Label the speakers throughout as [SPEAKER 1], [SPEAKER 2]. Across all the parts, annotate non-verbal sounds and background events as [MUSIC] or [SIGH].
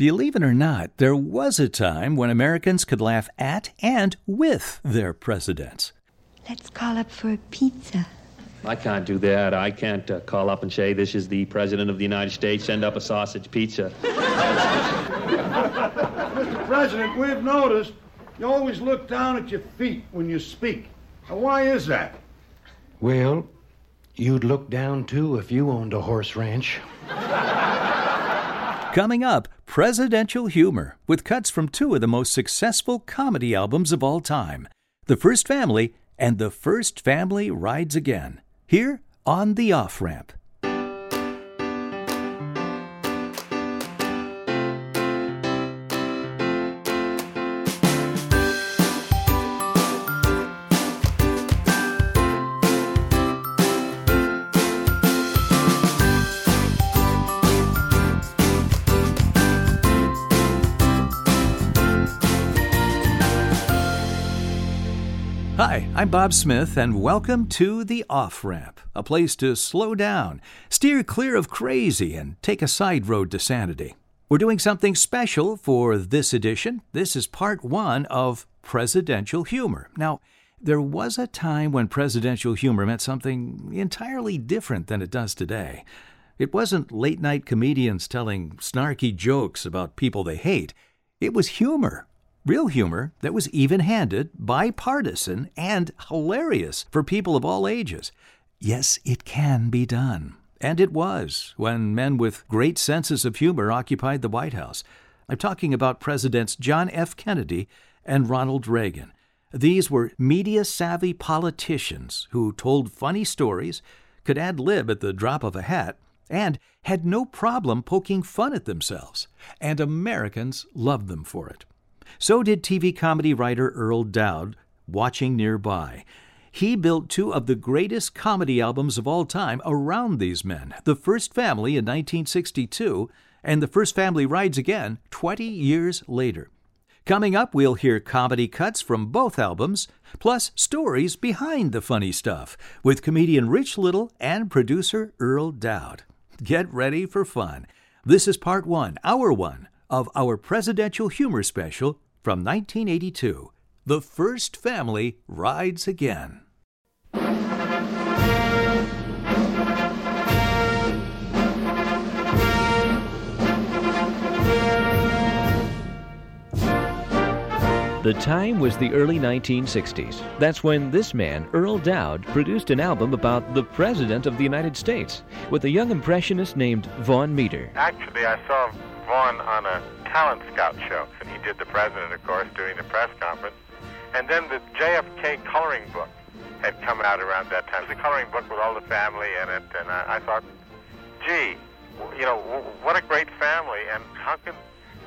[SPEAKER 1] Believe it or not, there was a time when Americans could laugh at and with their presidents.
[SPEAKER 2] Let's call up for a pizza.
[SPEAKER 3] I can't do that. I can't uh, call up and say, This is the President of the United States, send up a sausage pizza.
[SPEAKER 4] Mr. President, we've noticed you always look down at your feet when you speak. Now, why is that?
[SPEAKER 5] Well, you'd look down too if you owned a horse ranch.
[SPEAKER 1] Coming up, presidential humor with cuts from two of the most successful comedy albums of all time The First Family and The First Family Rides Again. Here on The Off Ramp. I'm Bob Smith, and welcome to The Off Ramp, a place to slow down, steer clear of crazy, and take a side road to sanity. We're doing something special for this edition. This is part one of presidential humor. Now, there was a time when presidential humor meant something entirely different than it does today. It wasn't late night comedians telling snarky jokes about people they hate, it was humor Real humor that was even handed, bipartisan, and hilarious for people of all ages. Yes, it can be done. And it was when men with great senses of humor occupied the White House. I'm talking about Presidents John F. Kennedy and Ronald Reagan. These were media savvy politicians who told funny stories, could ad lib at the drop of a hat, and had no problem poking fun at themselves. And Americans loved them for it. So did TV comedy writer Earl Dowd, watching nearby. He built two of the greatest comedy albums of all time around these men The First Family in 1962 and The First Family Rides Again 20 years later. Coming up, we'll hear comedy cuts from both albums, plus stories behind the funny stuff with comedian Rich Little and producer Earl Dowd. Get ready for fun. This is part one, hour one, of our presidential humor special from 1982 The First Family Rides Again.
[SPEAKER 6] The time was the early 1960s. That's when this man, Earl Dowd, produced an album about the President of the United States with a young impressionist named Vaughn Meader.
[SPEAKER 7] Actually, I saw Vaughn on a talent scout show, and he did the president, of course, during the press conference. And then the JFK coloring book had come out around that time. The coloring book with all the family in it, and I, I thought, gee, you know, what a great family, and how can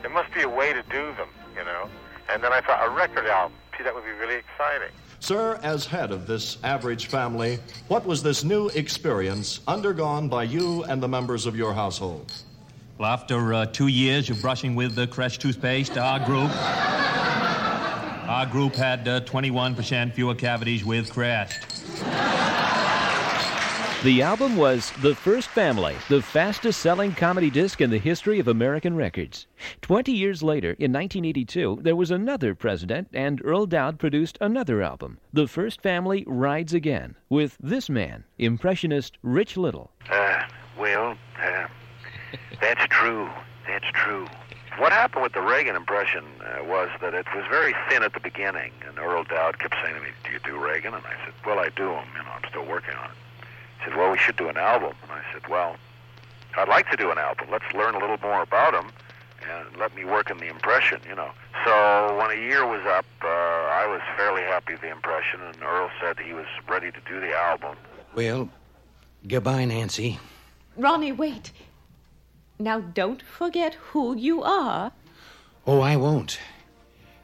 [SPEAKER 7] there must be a way to do them, you know? And then I thought a record album. Gee, that would be really exciting.
[SPEAKER 8] Sir, as head of this average family, what was this new experience undergone by you and the members of your household?
[SPEAKER 3] Well, after uh, two years of brushing with the Crest toothpaste, our group, our group had uh, 21% fewer cavities with Crest.
[SPEAKER 6] The album was The First Family, the fastest selling comedy disc in the history of American records. Twenty years later, in 1982, there was another president, and Earl Dowd produced another album, The First Family Rides Again, with this man, impressionist Rich Little.
[SPEAKER 9] Uh, well, uh, that's true. That's true. What happened with the Reagan impression uh, was that it was very thin at the beginning, and Earl Dowd kept saying to me, "Do you do Reagan?" And I said, "Well, I do him. You know, I'm still working on it." He said, "Well, we should do an album." And I said, "Well, I'd like to do an album. Let's learn a little more about him, and let me work in the impression." You know. So when a year was up, uh, I was fairly happy with the impression, and Earl said he was ready to do the album.
[SPEAKER 5] Well, goodbye, Nancy.
[SPEAKER 10] Ronnie, wait. Now don't forget who you are.
[SPEAKER 5] Oh, I won't.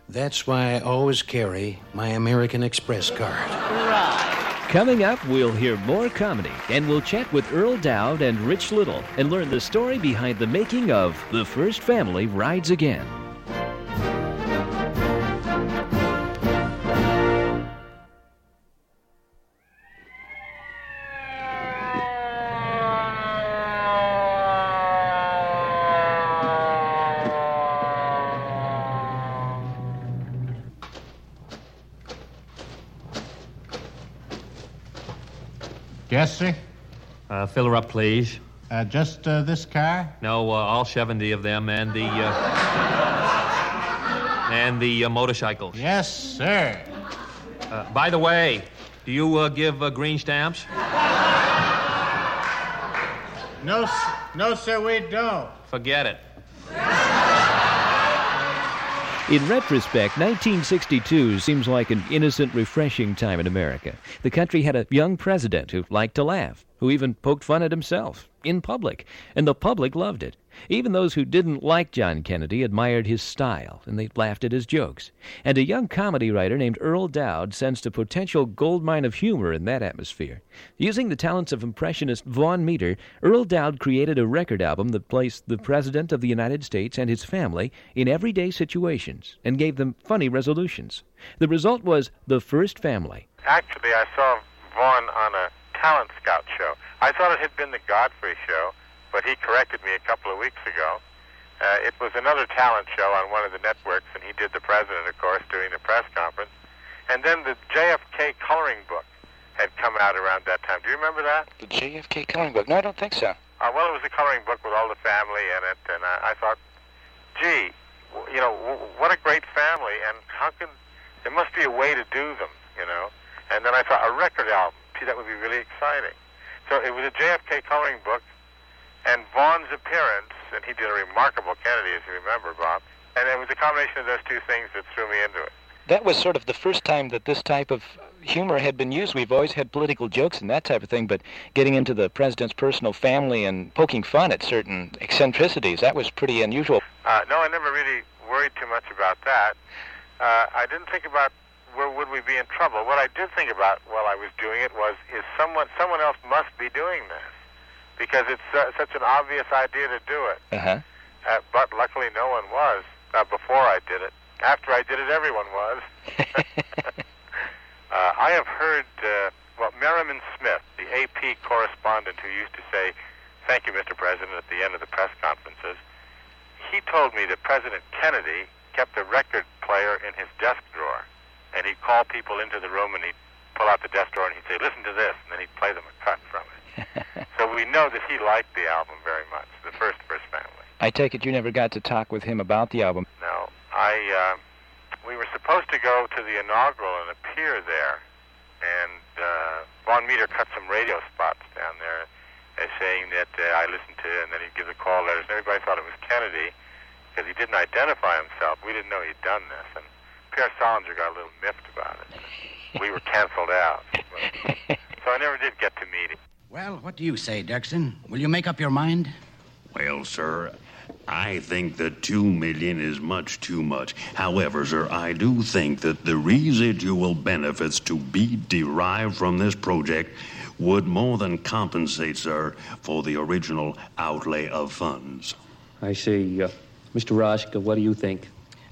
[SPEAKER 5] That's why I always carry my American Express card.
[SPEAKER 10] Right.
[SPEAKER 6] Coming up, we'll hear more comedy, and we'll chat with Earl Dowd and Rich Little and learn the story behind the making of The First Family Rides Again.
[SPEAKER 3] Fill her up, please.
[SPEAKER 4] Uh, just uh, this car?
[SPEAKER 3] No, uh, all 70 of them, and the uh, and the uh, motorcycles.
[SPEAKER 4] Yes, sir.
[SPEAKER 3] Uh, by the way, do you uh, give uh, green stamps?
[SPEAKER 4] No, s- no, sir, we don't.
[SPEAKER 3] Forget it.
[SPEAKER 6] In retrospect, 1962 seems like an innocent, refreshing time in America. The country had a young president who liked to laugh, who even poked fun at himself in public, and the public loved it. Even those who didn't like John Kennedy admired his style, and they laughed at his jokes. And a young comedy writer named Earl Dowd sensed a potential goldmine of humor in that atmosphere. Using the talents of impressionist Vaughn Meader, Earl Dowd created a record album that placed the President of the United States and his family in everyday situations and gave them funny resolutions. The result was The First Family.
[SPEAKER 7] Actually, I saw Vaughn on a talent scout show. I thought it had been the Godfrey show, but he corrected me a couple of weeks ago. Uh, it was another talent show on one of the networks, and he did the president, of course, during the press conference. And then the JFK coloring book had come out around that time. Do you remember that?
[SPEAKER 11] The JFK coloring book? No, I don't think so.
[SPEAKER 7] Uh, well, it was a coloring book with all the family in it, and I, I thought, gee, w- you know, w- what a great family, and how can there must be a way to do them, you know? And then I thought a record album, that would be really exciting. So it was a JFK coloring book, and Vaughn's appearance, and he did a remarkable Kennedy, as you remember, Bob. And it was a combination of those two things that threw me into it.
[SPEAKER 11] That was sort of the first time that this type of humor had been used. We've always had political jokes and that type of thing, but getting into the president's personal family and poking fun at certain eccentricities, that was pretty unusual.
[SPEAKER 7] Uh, no, I never really worried too much about that. Uh, I didn't think about where would we be in trouble. What I did think about while I was doing it was, is someone someone else must be doing this because it's uh, such an obvious idea to do it.
[SPEAKER 11] Uh-huh.
[SPEAKER 7] Uh, but luckily, no one was uh, before I did it. After I did it, everyone was. [LAUGHS] uh, I have heard, uh, well, Merriman Smith, the AP correspondent who used to say, "Thank you, Mr. President," at the end of the press conferences. He told me that President Kennedy kept a record player in his desk drawer, and he'd call people into the room and he'd pull out the desk drawer and he'd say, "Listen to this," and then he'd play them a cut from it. [LAUGHS] so we know that he liked the album very much, the first First Family.
[SPEAKER 11] I take it you never got to talk with him about the album.
[SPEAKER 7] No, I. Uh, we were supposed to go to the inaugural and appear there, and uh, Vaughn Meader cut some radio spots down there, as saying that uh, I listened to, and then he'd give the call letters, and everybody thought it was Kennedy because he didn't identify himself. We didn't know he'd done this, and Pierre Salinger got a little miffed about it. We were canceled out, But- [LAUGHS] so I never did get to meet him.
[SPEAKER 12] Well, what do you say, Dirksen? Will you make up your mind?
[SPEAKER 13] Well, sir,
[SPEAKER 12] I think that two million is much too much. However, sir, I do think that the residual benefits to be derived from this project would more than compensate, sir, for the original outlay of funds.
[SPEAKER 13] I see. Uh, Mr. Roska, what do you think?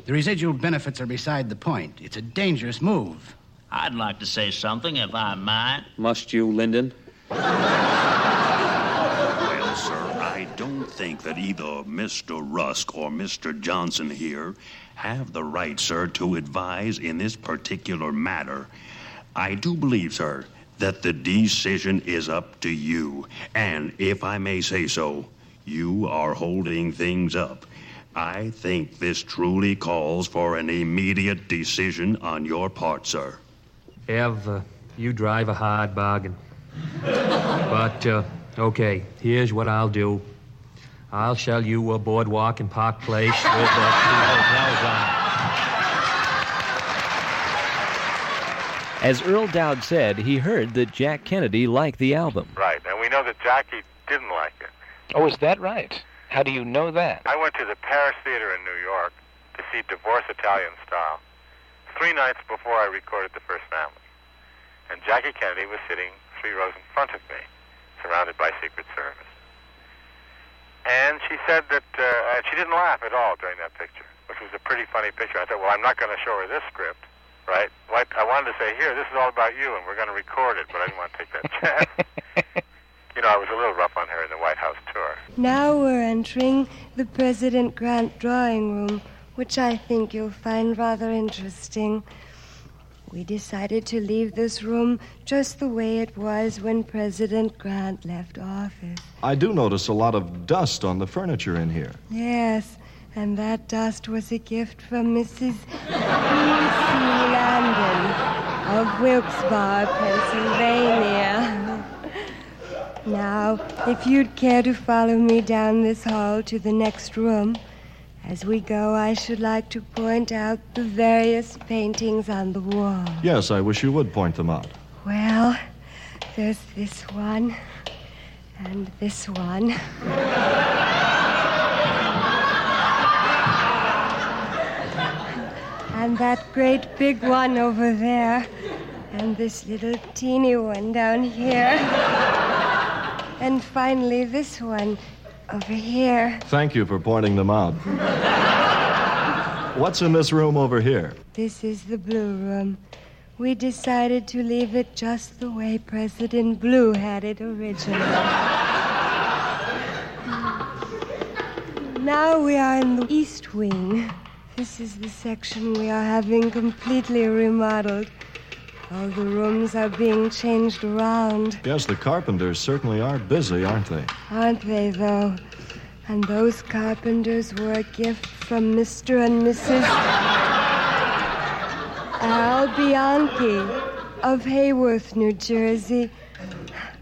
[SPEAKER 14] The residual benefits are beside the point. It's a dangerous move.
[SPEAKER 15] I'd like to say something, if I might.
[SPEAKER 13] Must you, Lyndon?
[SPEAKER 12] Well, sir, I don't think that either Mr. Rusk or Mr. Johnson here have the right, sir, to advise in this particular matter. I do believe, sir, that the decision is up to you. And if I may say so, you are holding things up. I think this truly calls for an immediate decision on your part, sir.
[SPEAKER 13] Ev, uh, you drive a hard bargain. but, uh, okay, here's what I'll do. I'll sell you a boardwalk in Park Place with uh, two hotels on
[SPEAKER 6] As Earl Dowd said, he heard that Jack Kennedy liked the album.
[SPEAKER 7] Right, and we know that Jackie didn't like it.
[SPEAKER 11] Oh, is that right? How do you know that?
[SPEAKER 7] I went to the Paris Theater in New York to see Divorce Italian Style three nights before I recorded The First Family. And Jackie Kennedy was sitting three rows in front of me, surrounded by Secret Service. And she said that, uh, she didn't laugh at all during that picture, which was a pretty funny picture. I thought, well, I'm not going to show her this script, right? Like, I wanted to say, here, this is all about you, and we're going to record it, but I didn't want to take that chance. [LAUGHS] you know, I was a little rough on her in the White House tour.
[SPEAKER 2] Now we're entering the President Grant drawing room, which I think you'll find rather interesting. We decided to leave this room just the way it was when President Grant left office.
[SPEAKER 8] I do notice a lot of dust on the furniture in here.
[SPEAKER 2] Yes, and that dust was a gift from Mrs. E.C. Landon of Wilkes-Barre, Pennsylvania. Now, if you'd care to follow me down this hall to the next room, as we go, I should like to point out the various paintings on the wall.
[SPEAKER 8] Yes, I wish you would point them out.
[SPEAKER 2] Well, there's this one, and this one. and that great big one over there, and this little teeny one down here. And finally, this one over here.
[SPEAKER 8] Thank you for pointing them out. What's in this room over here?
[SPEAKER 2] This is the blue room. We decided to leave it just the way President Blue had it originally. now we are in the east wing. This is the section we are having completely remodeled. All the rooms are being changed around.
[SPEAKER 8] Yes, the carpenters certainly are busy, aren't they?
[SPEAKER 2] Aren't they, though? And those carpenters were a gift from Mr. and Mrs. Al Bianchi of Hayworth, New Jersey.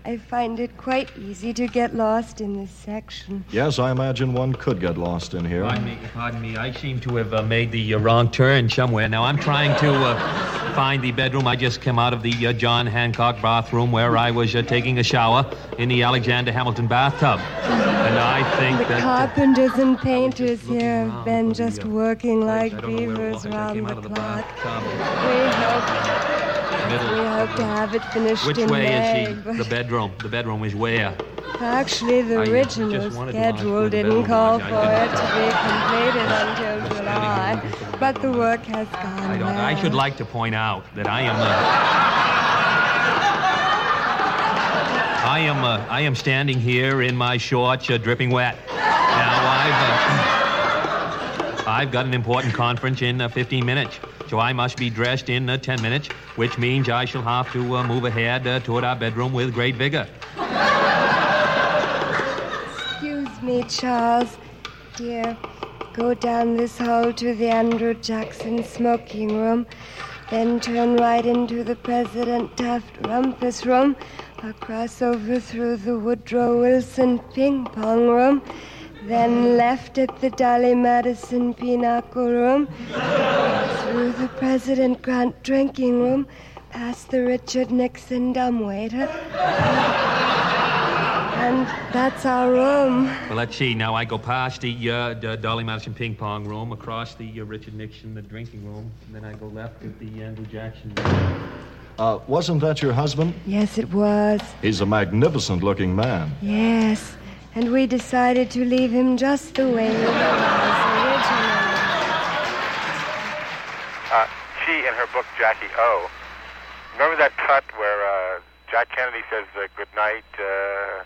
[SPEAKER 2] I find it quite easy to get lost in this section.
[SPEAKER 8] Yes, I imagine one could get lost in here.
[SPEAKER 13] Pardon me, pardon me. I seem to have uh, made the uh, wrong turn somewhere. Now, I'm trying to uh, find the bedroom. I just came out of the uh, John Hancock bathroom where I was uh, taking a shower in the Alexander Hamilton bathtub. And I think
[SPEAKER 2] The
[SPEAKER 13] that.
[SPEAKER 2] carpenters and painters here have been just working like beavers round the clock. We hope, we hope to have it finished
[SPEAKER 13] Which
[SPEAKER 2] in
[SPEAKER 13] way
[SPEAKER 2] May.
[SPEAKER 13] is he? The bedroom. The bedroom is where?
[SPEAKER 2] Actually, the
[SPEAKER 13] I, uh,
[SPEAKER 2] original
[SPEAKER 13] just wanted to ask
[SPEAKER 2] schedule didn't call for it to be completed until July, but the work has gone
[SPEAKER 13] I
[SPEAKER 2] well.
[SPEAKER 13] I should like to point out that I am. Uh, I am. Uh, I am standing here in my shorts, uh, dripping wet. Now I've. I've got an important conference in uh, 15 minutes, so I must be dressed in uh, 10 minutes, which means I shall have to uh, move ahead uh, toward our bedroom with great vigor.
[SPEAKER 2] Excuse me, Charles. Dear, go down this hall to the Andrew Jackson smoking room, then turn right into the President Taft rumpus room, across over through the Woodrow Wilson ping pong room, then left at the Dolly Madison pinochle room, through the President Grant drinking room, past the Richard Nixon dumbwaiter And that's our room.
[SPEAKER 13] Well, let's see. Now I go past the, uh, the Dolly Madison ping pong room, across the uh, Richard Nixon, the drinking room, and then I go left at the Andrew Jackson.
[SPEAKER 8] Uh, wasn't that your husband?
[SPEAKER 2] Yes, it was.
[SPEAKER 8] He's a magnificent looking man.
[SPEAKER 2] Yes. And we decided to leave him just the way he was originally.
[SPEAKER 7] Uh, she, in her book Jackie O, remember that cut where uh, Jack Kennedy says uh, good night, uh,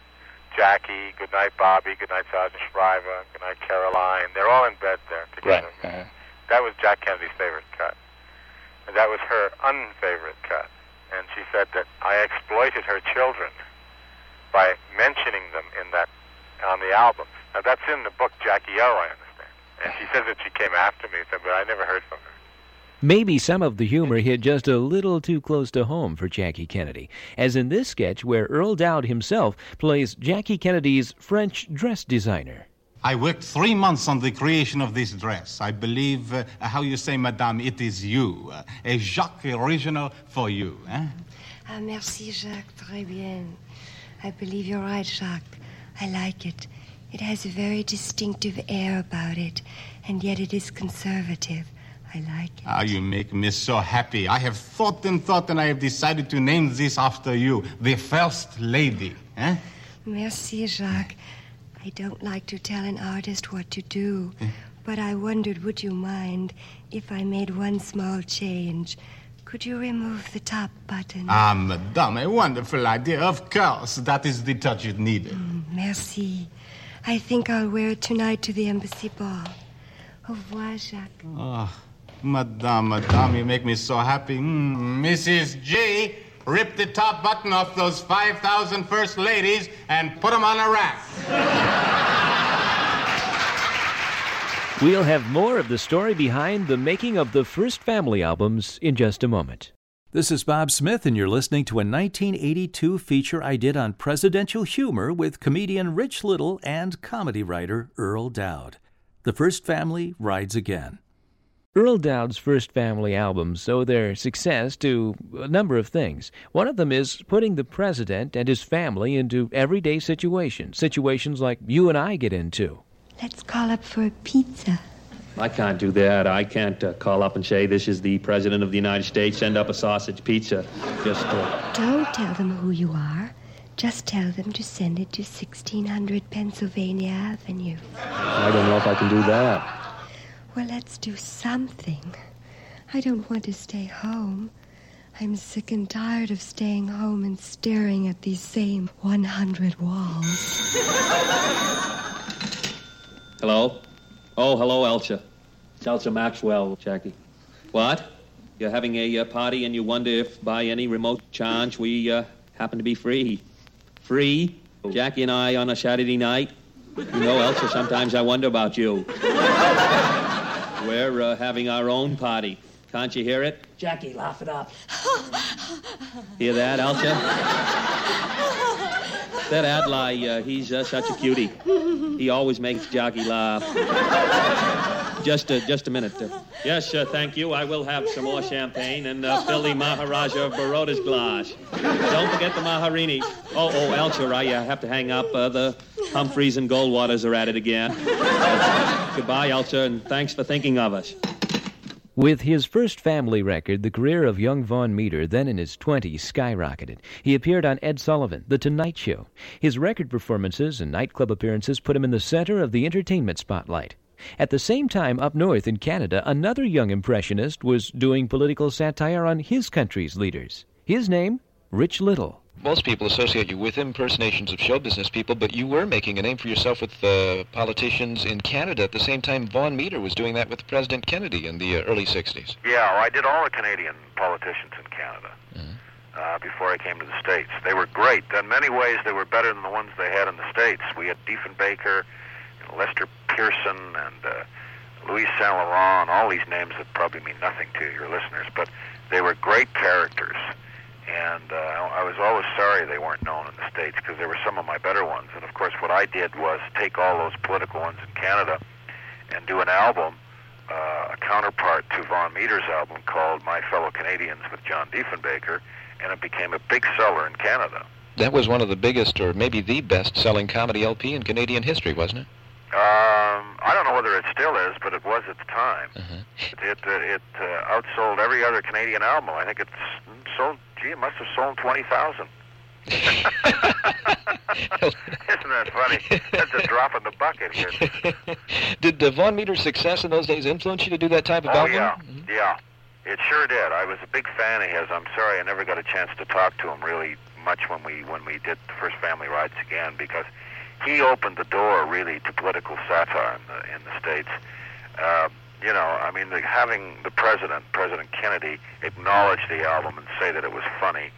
[SPEAKER 7] Jackie, good night, Bobby, good night, Sargent Shriver, good night, Caroline. They're all in bed there together.
[SPEAKER 11] Uh-huh.
[SPEAKER 7] That was Jack Kennedy's favorite cut. And that was her unfavorite cut. And she said that I exploited her children by mentioning them in that on the album. Now that's in the book Jackie O, I understand. And she says that she came after me, so- but I never heard from her.
[SPEAKER 6] Maybe some of the humor hit just a little too close to home for Jackie Kennedy, as in this sketch where Earl Dowd himself plays Jackie Kennedy's French dress designer.
[SPEAKER 16] I worked three months on the creation of this dress. I believe, uh, how you say, Madame, it is you. Uh, a Jacques original for you. Eh?
[SPEAKER 2] Ah, merci, Jacques. Très bien. I believe you're right, Jacques. I like it. It has a very distinctive air about it, and yet it is conservative. I like it.
[SPEAKER 16] Ah, you make me so happy. I have thought and thought, and I have decided to name this after you, the First Lady. Eh?
[SPEAKER 2] Merci, Jacques. I don't like to tell an artist what to do, but I wondered, would you mind if I made one small change? Could you remove the top button?
[SPEAKER 16] Ah, Madame, a wonderful idea. Of course, that is the touch it needed.
[SPEAKER 2] Merci. I think I'll wear it tonight to the embassy ball. Au revoir, Jacques.
[SPEAKER 16] Oh, Madame, Madame, you make me so happy. Mm, Mrs. G, rip the top button off those 5,000 first ladies and put them on a rack. [LAUGHS]
[SPEAKER 6] We'll have more of the story behind the making of the first family albums in just a moment.
[SPEAKER 1] This is Bob Smith, and you're listening to a 1982 feature I did on presidential humor with comedian Rich Little and comedy writer Earl Dowd. The First Family rides again.
[SPEAKER 6] Earl Dowd's first family albums owe their success to a number of things. One of them is putting the president and his family into everyday situations, situations like you and I get into.
[SPEAKER 2] Let's call up for a pizza.
[SPEAKER 13] I can't do that. I can't uh, call up and say, this is the President of the United States, send up a sausage pizza. Just, uh,
[SPEAKER 2] Don't tell them who you are. Just tell them to send it to 1600 Pennsylvania Avenue.
[SPEAKER 13] I don't know if I can do that.
[SPEAKER 2] Well, let's do something. I don't want to stay home. I'm sick and tired of staying home and staring at these same 100 walls. [LAUGHS]
[SPEAKER 13] Hello? Oh, hello, Elsa. It's Elsa Maxwell, Jackie. What? You're having a uh, party and you wonder if by any remote chance we uh, happen to be free. Free? Jackie and I on a Saturday night? You know, Elsa, sometimes I wonder about you. We're uh, having our own party. Can't you hear it?
[SPEAKER 17] Jackie, laugh it up.
[SPEAKER 13] Hear that, Elsa? [LAUGHS] That Adlai, uh, he's uh, such a cutie. He always makes Jackie laugh. Just, uh, just a minute. Uh, yes, thank you. I will have some more champagne and uh, fill the Maharaja of Baroda's glass. Don't forget the Maharani. Oh, oh, Elsa, I have to hang up. The Humphreys and Goldwaters are at it again. Goodbye, Elsa, and thanks for thinking of us.
[SPEAKER 6] With his first family record, the career of young Vaughn Meader, then in his 20s, skyrocketed. He appeared on Ed Sullivan, The Tonight Show. His record performances and nightclub appearances put him in the center of the entertainment spotlight. At the same time, up north in Canada, another young impressionist was doing political satire on his country's leaders. His name, Rich Little.
[SPEAKER 11] Most people associate you with impersonations of show business people, but you were making a name for yourself with uh, politicians in Canada at the same time Vaughn Meader was doing that with President Kennedy in the uh, early 60s.
[SPEAKER 9] Yeah, well, I did all the Canadian politicians in Canada uh, before I came to the States. They were great. In many ways, they were better than the ones they had in the States. We had Diefenbaker, and Lester Pearson, and uh, Louis Saint Laurent, all these names that probably mean nothing to your listeners, but they were great characters. And uh, I was always sorry they weren't known in the States because they were some of my better ones. And of course, what I did was take all those political ones in Canada and do an album, uh, a counterpart to Vaughn Meader's album called My Fellow Canadians with John Diefenbaker, and it became a big seller in Canada.
[SPEAKER 11] That was one of the biggest, or maybe the best-selling comedy LP in Canadian history, wasn't it?
[SPEAKER 9] Um, I don't know whether it still is, but it was at the time. It it, uh, it uh, outsold every other Canadian album. I think it's sold. Gee, it must have sold twenty thousand. [LAUGHS] Isn't that funny? That's a drop in the bucket here. [LAUGHS]
[SPEAKER 11] Did uh, Vaughn Meader's success in those days influence you to do that type of
[SPEAKER 9] Oh
[SPEAKER 11] album?
[SPEAKER 9] yeah, yeah. It sure did. I was a big fan of his. I'm sorry I never got a chance to talk to him really much when we when we did the first Family Rides again because he opened the door really to political satire in the in the states. Uh, you know, I mean, the, having the president, President Kennedy, acknowledge the album and say that it was funny,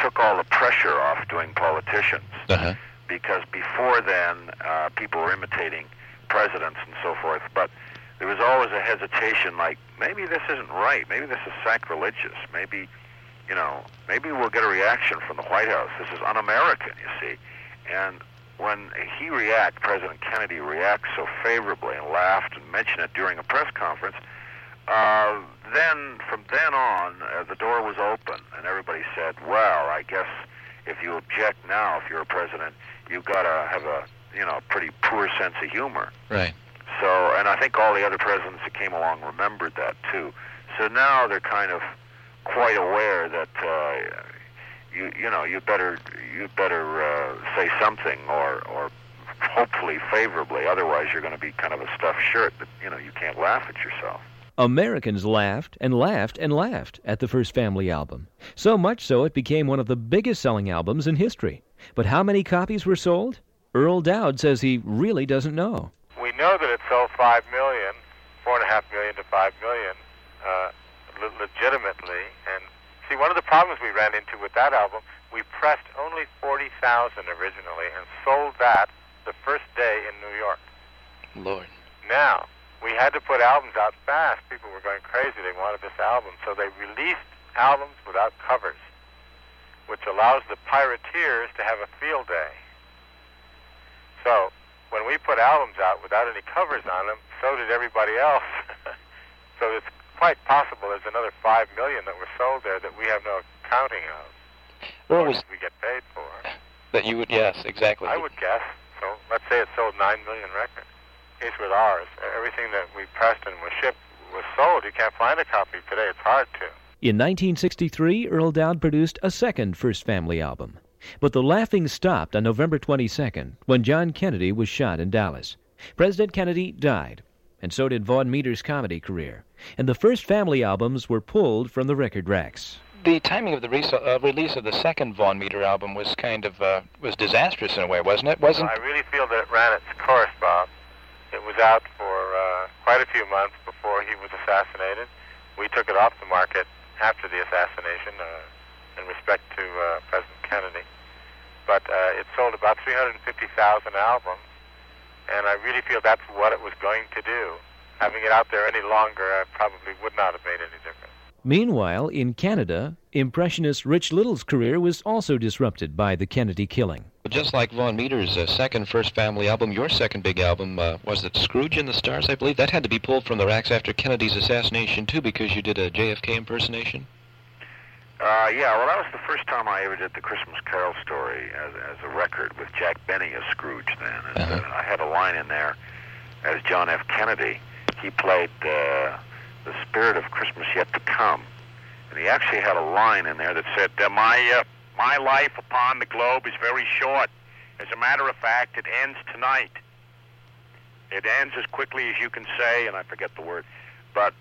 [SPEAKER 9] took all the pressure off doing politicians
[SPEAKER 11] Uh-huh.
[SPEAKER 9] because before then uh, people were imitating presidents and so forth, but there was always a hesitation like maybe this isn't right, maybe this is sacrilegious, maybe you know, maybe we'll get a reaction from the White House. This is un-American, you see. And when he react, President Kennedy reacts so favorably and laughed and mentioned it during a press conference, uh, then from then on, uh, the door was open, and everybody said, "Well, I guess if you object now, if you're a president, you've got to have a you know pretty poor sense of humor."
[SPEAKER 11] Right.
[SPEAKER 9] So, and I think all the other presidents that came along remembered that too. So now they're kind of quite aware that uh, you you know you better you better uh, say something or or hopefully favorably. Otherwise, you're going to be kind of a stuffed shirt that you know you can't laugh at yourself.
[SPEAKER 6] Americans laughed and laughed and laughed at the first Family album. So much so it became one of the biggest selling albums in history. But how many copies were sold? Earl Dowd says he really doesn't know.
[SPEAKER 7] We know that it sold five million, four and a half million to five million, uh, le- legitimately. See, one of the problems we ran into with that album, we pressed only forty thousand originally and sold that the first day in New York.
[SPEAKER 11] Lord.
[SPEAKER 7] Now we had to put albums out fast. People were going crazy. They wanted this album, so they released albums without covers, which allows the pirateers to have a field day. So when we put albums out without any covers on them, so did everybody else. [LAUGHS] so it's quite possible there's another five million that were sold there that we have no accounting of.
[SPEAKER 11] Well,
[SPEAKER 7] Or
[SPEAKER 11] was
[SPEAKER 7] did we get paid for?
[SPEAKER 11] that you would? Yes, exactly.
[SPEAKER 7] I would guess. So let's say it sold nine million records. Case with ours, everything that we pressed and was shipped was sold. You can't find a copy today. It's hard to.
[SPEAKER 6] In 1963, Earl Dowd produced a second First Family album. But the laughing stopped on November 22nd when John Kennedy was shot in Dallas. President Kennedy died, and so did Vaughn Meader's comedy career. And the First Family albums were pulled from the record racks.
[SPEAKER 11] The timing of the re- uh, release of the second Vaughn Meader album was kind of uh, was disastrous in a way, wasn't it? Wasn't
[SPEAKER 7] I really feel that it ran its course, Bob. It was out for uh, quite a few months before he was assassinated. We took it off the market after the assassination uh, in respect to uh, President Kennedy. But uh, it sold about 350,000 albums, and I really feel that's what it was going to do. Having it out there any longer uh, probably would not have made any difference.
[SPEAKER 6] Meanwhile, in Canada, Impressionist Rich Little's career was also disrupted by the Kennedy killing.
[SPEAKER 11] just like Vaughn Meader's uh, second First Family album, your second big album uh, was it Scrooge in the Stars, I believe. That had to be pulled from the racks after Kennedy's assassination too, because you did a JFK impersonation.
[SPEAKER 9] Uh, yeah, well, that was the first time I ever did the Christmas Carol story as, as a record with Jack Benny as Scrooge. Then and, uh, I had a line in there as John F. Kennedy. He played uh, the spirit of Christmas yet to come, and he actually had a line in there that said, uh, "My uh, my life upon the globe is very short. As a matter of fact, it ends tonight. It ends as quickly as you can say." And I forget the word, but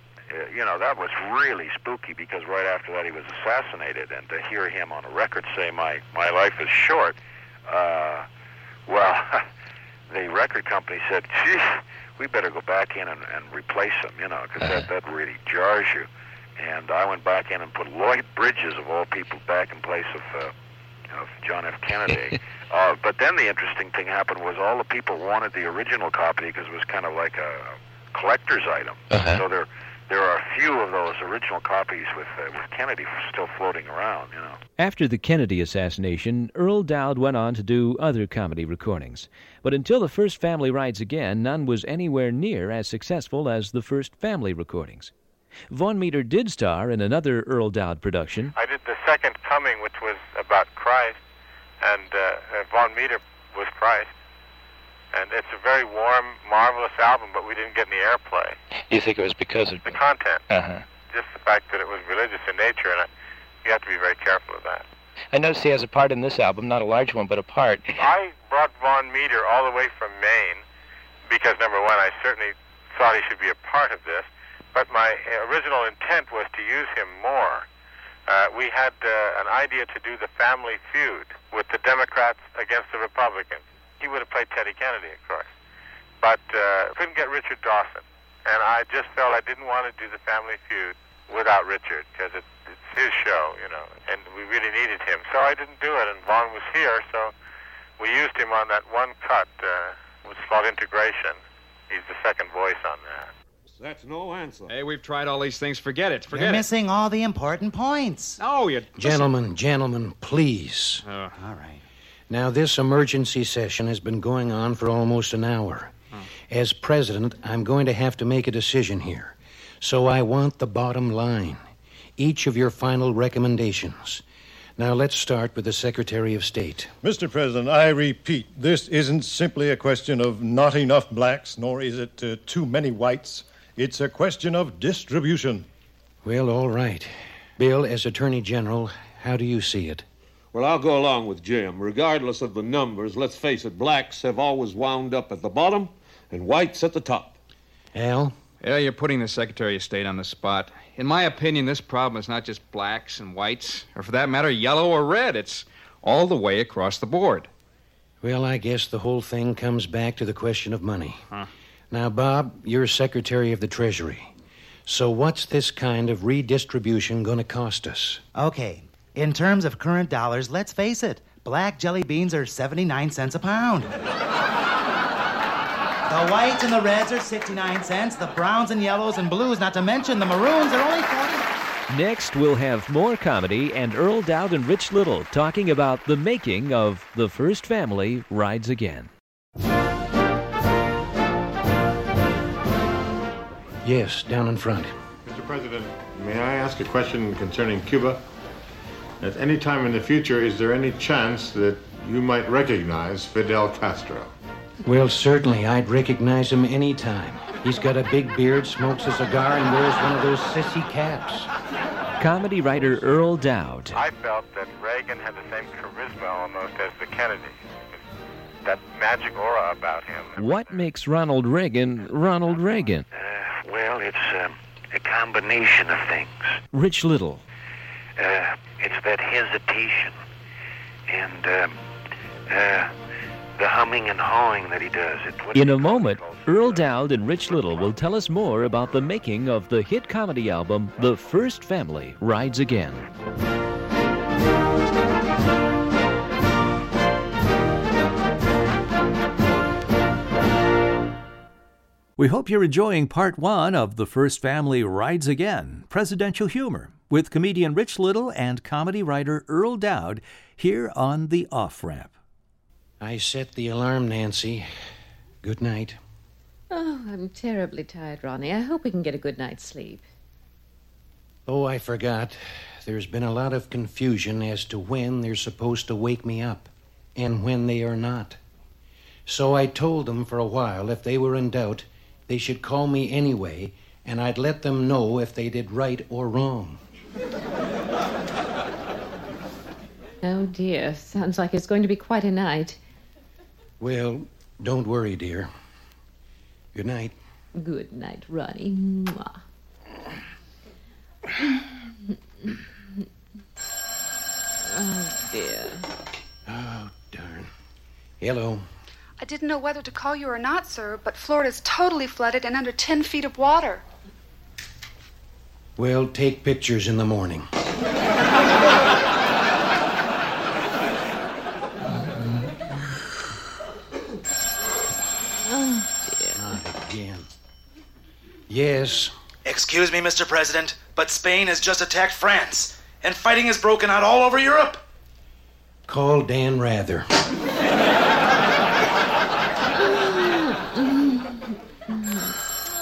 [SPEAKER 9] you know, that was really spooky because right after that he was assassinated, and to hear him on a record say, "My my life is short," uh, well, [LAUGHS] the record company said, "Geez, we better go back in and, and replace him," you know, because that that really jars you. And I went back in and put Lloyd Bridges of all people back in place of uh, of John F. Kennedy. [LAUGHS] uh, but then the interesting thing happened was all the people wanted the original copy because it was kind of like a collector's item. So there there are a few of those original copies with uh, with Kennedy still floating around. You know.
[SPEAKER 6] After the Kennedy assassination, Earl Dowd went on to do other comedy recordings. But until the first Family Rides Again, none was anywhere near as successful as the first Family recordings. Vaughn Meader did star in another Earl Dowd production,
[SPEAKER 7] I did the second coming, which was about Christ, and uh, Vaughn Meader was priced. And it's a very warm, marvelous album, but we didn't get any airplay.
[SPEAKER 11] You think it was because of
[SPEAKER 7] the content?
[SPEAKER 11] Uh-huh.
[SPEAKER 7] Just the fact that it was religious in nature, and I, you have to be very careful of that.
[SPEAKER 11] I noticed he has a part in this album, not a large one, but a part.
[SPEAKER 7] I brought Vaughn Meader all the way from Maine because, number one, I certainly thought he should be a part of this, but my original intent was to use him more. Uh, we had uh, an idea to do the family feud with the Democrats against the Republicans. He would have played Teddy Kennedy, of course, but uh, couldn't get Richard Dawson. And I just felt I didn't want to do the family feud without Richard because it, it's his show, you know, and we really needed him. So I didn't do it, and Vaughn was here, so we used him on that one cut. Uh, it was called Integration. He's the second voice on that.
[SPEAKER 17] That's no answer.
[SPEAKER 18] Hey, we've tried all these things. Forget it. Forget
[SPEAKER 19] You're
[SPEAKER 18] it.
[SPEAKER 19] missing all the important points.
[SPEAKER 18] No, you.
[SPEAKER 5] Gentlemen, gentlemen, please.
[SPEAKER 18] Uh,
[SPEAKER 19] all right.
[SPEAKER 5] Now, this emergency session has been going on for almost an hour. As president, I'm going to have to make a decision here. So I want the bottom line. Each of your final recommendations. Now, let's start with the Secretary of State.
[SPEAKER 4] Mr. President, I repeat, this isn't simply a question of not enough blacks, nor is it uh, too many whites. It's a question of distribution.
[SPEAKER 5] Well, all right. Bill, as Attorney General, how do you see it?
[SPEAKER 17] Well, I'll go along with Jim. Regardless of the numbers, let's face it, blacks have always wound up at the bottom and whites at the top.
[SPEAKER 5] Al?
[SPEAKER 18] Yeah, you're putting the Secretary of State on the spot. In my opinion, this problem is not just blacks and whites, or for that matter, yellow or red. It's all the way across the board.
[SPEAKER 5] Well, I guess the whole thing comes back to the question of money.
[SPEAKER 18] Huh.
[SPEAKER 5] Now, Bob, you're Secretary of the Treasury. So, what's this kind of redistribution going to cost us?
[SPEAKER 19] Okay. In terms of current dollars, let's face it, black jelly beans are 79 cents a pound. The whites and the reds are 69 cents. The browns and yellows and blues, not to mention the maroons, are only 40.
[SPEAKER 6] Next, we'll have more comedy and Earl Dowd and Rich Little talking about the making of The First Family Rides Again.
[SPEAKER 5] Yes, down in front.
[SPEAKER 20] Mr. President, may I ask a question concerning Cuba? At any time in the future, is there any chance that you might recognize Fidel Castro?
[SPEAKER 5] Well, certainly, I'd recognize him any time. He's got a big beard, smokes a cigar, and wears one of those sissy caps.
[SPEAKER 6] Comedy writer Earl Dowd.
[SPEAKER 7] I felt that Reagan had the same charisma almost as the Kennedys. That magic aura about him.
[SPEAKER 6] What makes Ronald Reagan Ronald Reagan?
[SPEAKER 9] Uh, well, it's um, a combination of things.
[SPEAKER 6] Rich Little.
[SPEAKER 9] Uh, it's that hesitation and um, uh, the humming and hawing that he does. It,
[SPEAKER 6] In a moment, Earl Dowd and Rich Little will tell us more about the making of the hit comedy album The First Family Rides Again. We hope you're enjoying part one of The First Family Rides Again Presidential Humor with comedian Rich Little and comedy writer Earl Dowd here on The Off Ramp.
[SPEAKER 5] I set the alarm, Nancy. Good night.
[SPEAKER 10] Oh, I'm terribly tired, Ronnie. I hope we can get a good night's sleep.
[SPEAKER 5] Oh, I forgot. There's been a lot of confusion as to when they're supposed to wake me up and when they are not. So I told them for a while if they were in doubt, they should call me anyway, and I'd let them know if they did right or wrong. [LAUGHS]
[SPEAKER 10] Oh, dear. Sounds like it's going to be quite a night.
[SPEAKER 5] Well, don't worry, dear. Good night.
[SPEAKER 10] Good night, Ronnie. Mwah. [COUGHS] Oh, dear.
[SPEAKER 5] Oh, darn. Hello.
[SPEAKER 21] I didn't know whether to call you or not, sir, but Florida's totally flooded and under 10 feet of water.
[SPEAKER 5] Well, take pictures in the morning.
[SPEAKER 10] Oh.
[SPEAKER 5] Not again. Yes.
[SPEAKER 22] Excuse me, Mr. President, but Spain has just attacked France, and fighting has broken out all over Europe.
[SPEAKER 5] Call Dan Rather.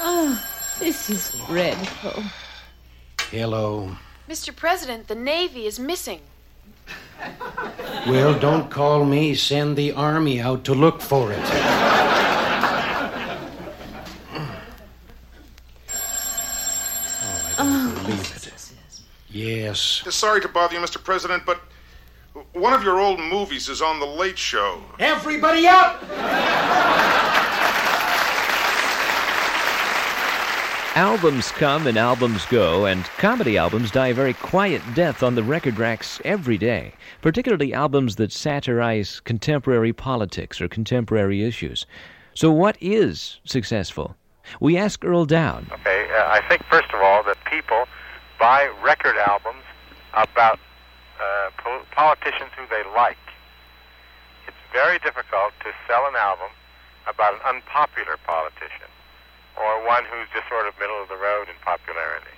[SPEAKER 10] Oh, this is dreadful.
[SPEAKER 5] Hello.
[SPEAKER 23] Mr. President, the Navy is missing.
[SPEAKER 5] Well, don't call me. Send the army out to look for it. Oh, oh. yes. Yes.
[SPEAKER 24] Sorry to bother you, Mr. President, but one of your old movies is on the Late Show.
[SPEAKER 19] Everybody up!
[SPEAKER 6] Albums come and albums go, and comedy albums die a very quiet death on the record racks every day, particularly albums that satirize contemporary politics or contemporary issues. So, what is successful? We ask Earle Doud.
[SPEAKER 7] Okay, uh, I think first of all that people buy record albums about uh, pol- politicians who they like. It's very difficult to sell an album about an unpopular politician or one who's just sort of middle of the road in popularity.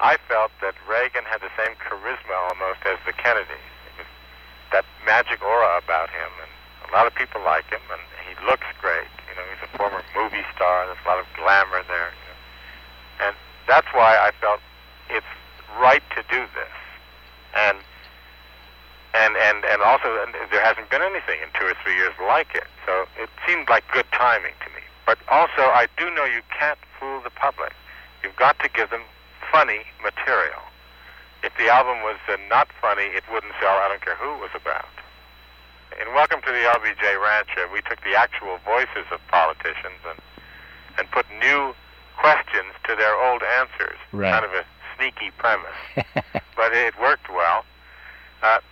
[SPEAKER 7] I felt that Reagan had the same charisma almost as the Kennedys. That magic aura about him, and a lot of people like him, and he looks great. You know, he's a former movie star. There's a lot of glamour there, you know. and that's why I felt it's right to do this. And and and and also there hasn't been anything in two or three years like it. So it seemed like good timing to me. But also, I do know you can't fool the public. You've got to give them funny material. If the album was uh, not funny, it wouldn't sell. I don't care who it was about. In Welcome to the LBJ Ranch, uh, we took the actual voices of politicians and and put new questions to their old answers.
[SPEAKER 6] Right.
[SPEAKER 7] Kind of a sneaky premise, [LAUGHS] but it worked well. Uh,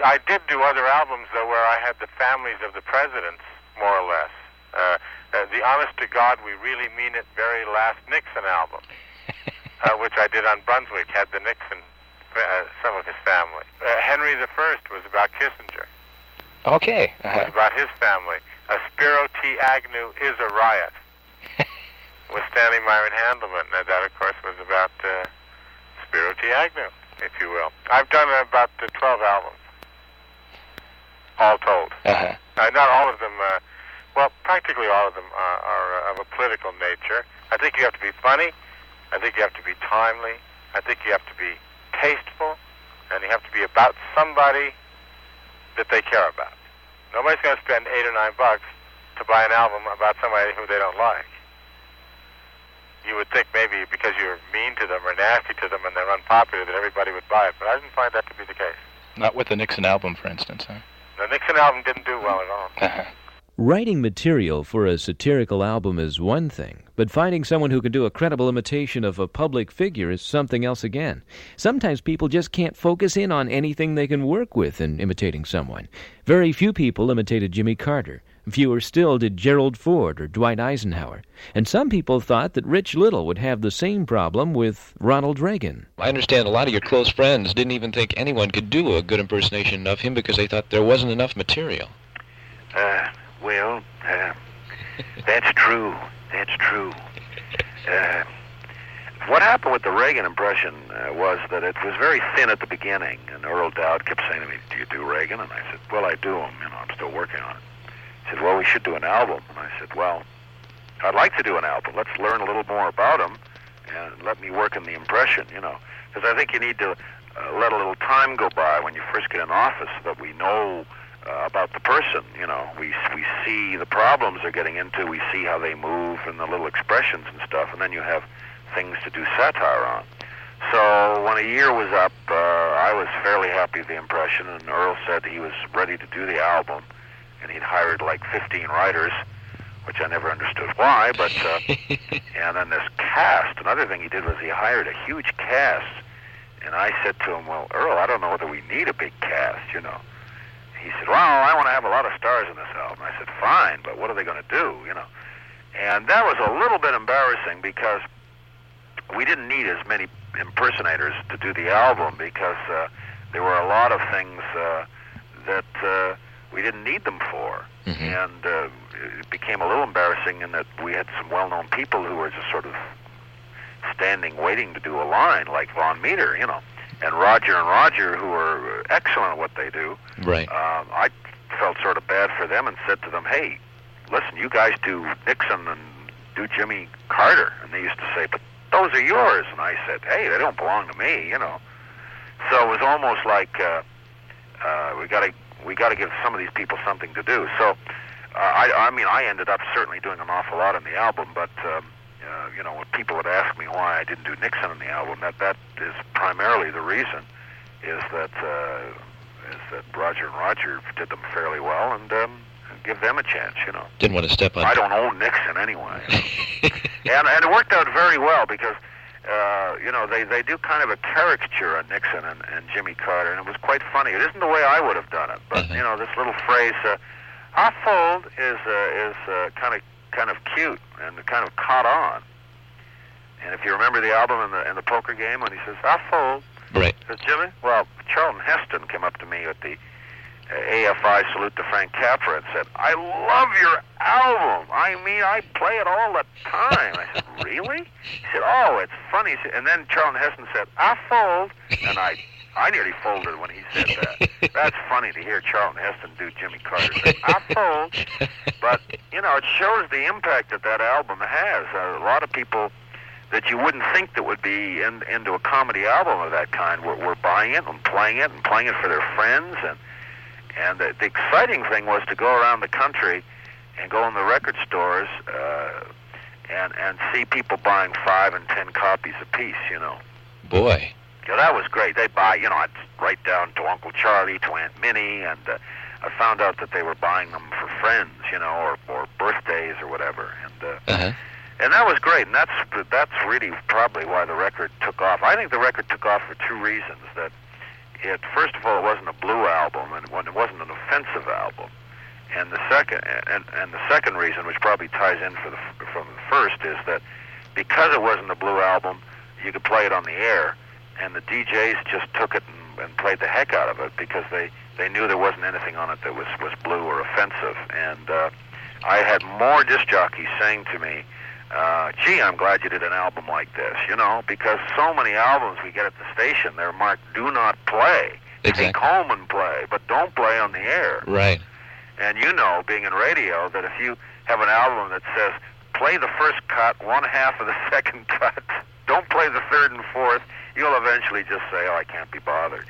[SPEAKER 7] I did do other albums though, where I had the families of the presidents, more or less. Honest to God, We Really Mean It very last Nixon album, [LAUGHS] uh, which I did on Brunswick, had the Nixon, uh, some of his family. Uh, Henry the First was about Kissinger,
[SPEAKER 11] Okay. Uh-huh.
[SPEAKER 7] about his family. Uh, Spiro T. Agnew is a riot, [LAUGHS] with Stanley Myron Handelman. And that, of course, was about uh, Spiro T. Agnew, if you will. I've done about uh, 12 albums, all told.
[SPEAKER 11] Uh-huh.
[SPEAKER 7] Uh, not all of them, uh, well, practically all of them are, are uh, of a political nature. I think you have to be funny. I think you have to be timely. I think you have to be tasteful. And you have to be about somebody that they care about. Nobody's going to spend eight or nine bucks to buy an album about somebody who they don't like. You would think maybe because you're mean to them or nasty to them and they're unpopular that everybody would buy it, but I didn't find that to be the case.
[SPEAKER 11] Not with the Nixon album, for instance, huh?
[SPEAKER 7] The Nixon album didn't do well at all.
[SPEAKER 6] Writing material for a satirical album is one thing, but finding someone who can do a credible imitation of a public figure is something else again. Sometimes people just can't focus in on anything they can work with in imitating someone. Very few people imitated Jimmy Carter. Fewer still did Gerald Ford or Dwight Eisenhower. And some people thought that Rich Little would have the same problem with Ronald Reagan.
[SPEAKER 11] I understand a lot of your close friends didn't even think anyone could do a good impersonation of him because they thought there wasn't enough material.
[SPEAKER 9] Uh, well, uh, that's true. That's true. Uh, what happened with the Reagan impression uh, was that it was very thin at the beginning, and Earle Doud kept saying to me, "Do you do Reagan?" And I said, "Well, I do him. You know, I'm still working on it." He said, "Well, we should do an album." And I said, "Well, I'd like to do an album. Let's learn a little more about him, and let me work on the impression. You know, because I think you need to uh, let a little time go by when you first get in office so that we know." Uh, about the person. You know, we we see the problems they're getting into. We see how they move and the little expressions and stuff, and then you have things to do satire on. So when a year was up, uh, I was fairly happy with the impression, and Earle said he was ready to do the album, and he'd hired like 15 writers, which I never understood why. But uh, [LAUGHS] and then this cast. Another thing he did was he hired a huge cast, and I said to him, "Well, Earle, I don't know whether we need a big cast, you know." He said, "Well, I want to have a lot of stars in this album." I said, "Fine, but what are they going to do?" You know, and that was a little bit embarrassing because we didn't need as many impersonators to do the album because uh, there were a lot of things uh, that uh, we didn't need them for, and uh, it became a little embarrassing in that we had some well-known people who were just sort of standing, waiting to do a line, like Vaughn Meader, you know and Roger and Roger, who are excellent at what they do.
[SPEAKER 11] Right.
[SPEAKER 9] Um, I felt sort of bad for them and said to them, "Hey, listen, you guys do Nixon and do Jimmy Carter," and they used to say, "But those are yours." And I said, "Hey, they don't belong to me," you know. So it was almost like uh, uh, we got to we got to give some of these people something to do. So uh, I, I mean, I ended up certainly doing an awful lot on the album, but um, uh, you know, when people would ask me why I didn't do Nixon on the album, that that is primarily the reason. Is that uh, is that Roger and Roger did them fairly well, and um, give them a chance, you know.
[SPEAKER 25] Didn't want to step on.
[SPEAKER 9] I don't own Nixon anyway. [LAUGHS] and, and it worked out very well because, uh, you know, they, they do kind of a caricature on Nixon and, and Jimmy Carter, and it was quite funny. It isn't the way I would have done it, but, you know, this little phrase, uh, I fold, is, uh, is uh, kind of kind of cute and kind of caught on. And if you remember the album in the, in the poker game when he says, I fold,
[SPEAKER 25] Right.
[SPEAKER 9] says Jimmy, well, Charlton Heston came up to me at the uh, AFI salute to Frank Capra and said, I love your album. I mean, I play it all the time. I said, [LAUGHS] really? He said, oh, it's funny. Said- And then Charlton Heston said, I fold. And I I nearly folded when he said that. [LAUGHS] That's funny to hear Charlton Heston do Jimmy Carter I fold. But, you know, it shows the impact that that album has. Uh, a lot of people that you wouldn't think that would be in, into a comedy album of that kind were, were buying it and playing it and playing it for their friends and and the, the exciting thing was to go around the country and go in the record stores uh, and and see people buying five and ten copies apiece. You know,
[SPEAKER 25] Boy.
[SPEAKER 9] Yeah, that was great. They buy, you know, I'd write down to Uncle Charlie, to Aunt Minnie, and uh, I found out that they were buying them for friends, you know, or or birthdays or whatever. And uh,
[SPEAKER 25] Uh-huh.
[SPEAKER 9] and that was great, and that's that's really probably why the record took off. I think the record took off for two reasons. That it first of all, it wasn't a blue album, and it wasn't an offensive album. And the second, and and the second reason, which probably ties in for the from the first, is that because it wasn't a blue album, you could play it on the air, and the DJs just took it and, and played the heck out of it because they they knew there wasn't anything on it that was was blue or offensive. And uh, I had more disc jockeys saying to me, uh, "Gee, I'm glad you did an album like this," you know, because so many albums we get at the station they're marked "Do not play." Take home and play, but don't play on the air.
[SPEAKER 25] Right.
[SPEAKER 9] And you know, being in radio, that if you have an album that says play the first cut, one half of the [LAUGHS] second cut, don't play the third and fourth, you'll eventually just say, "Oh, I can't be bothered."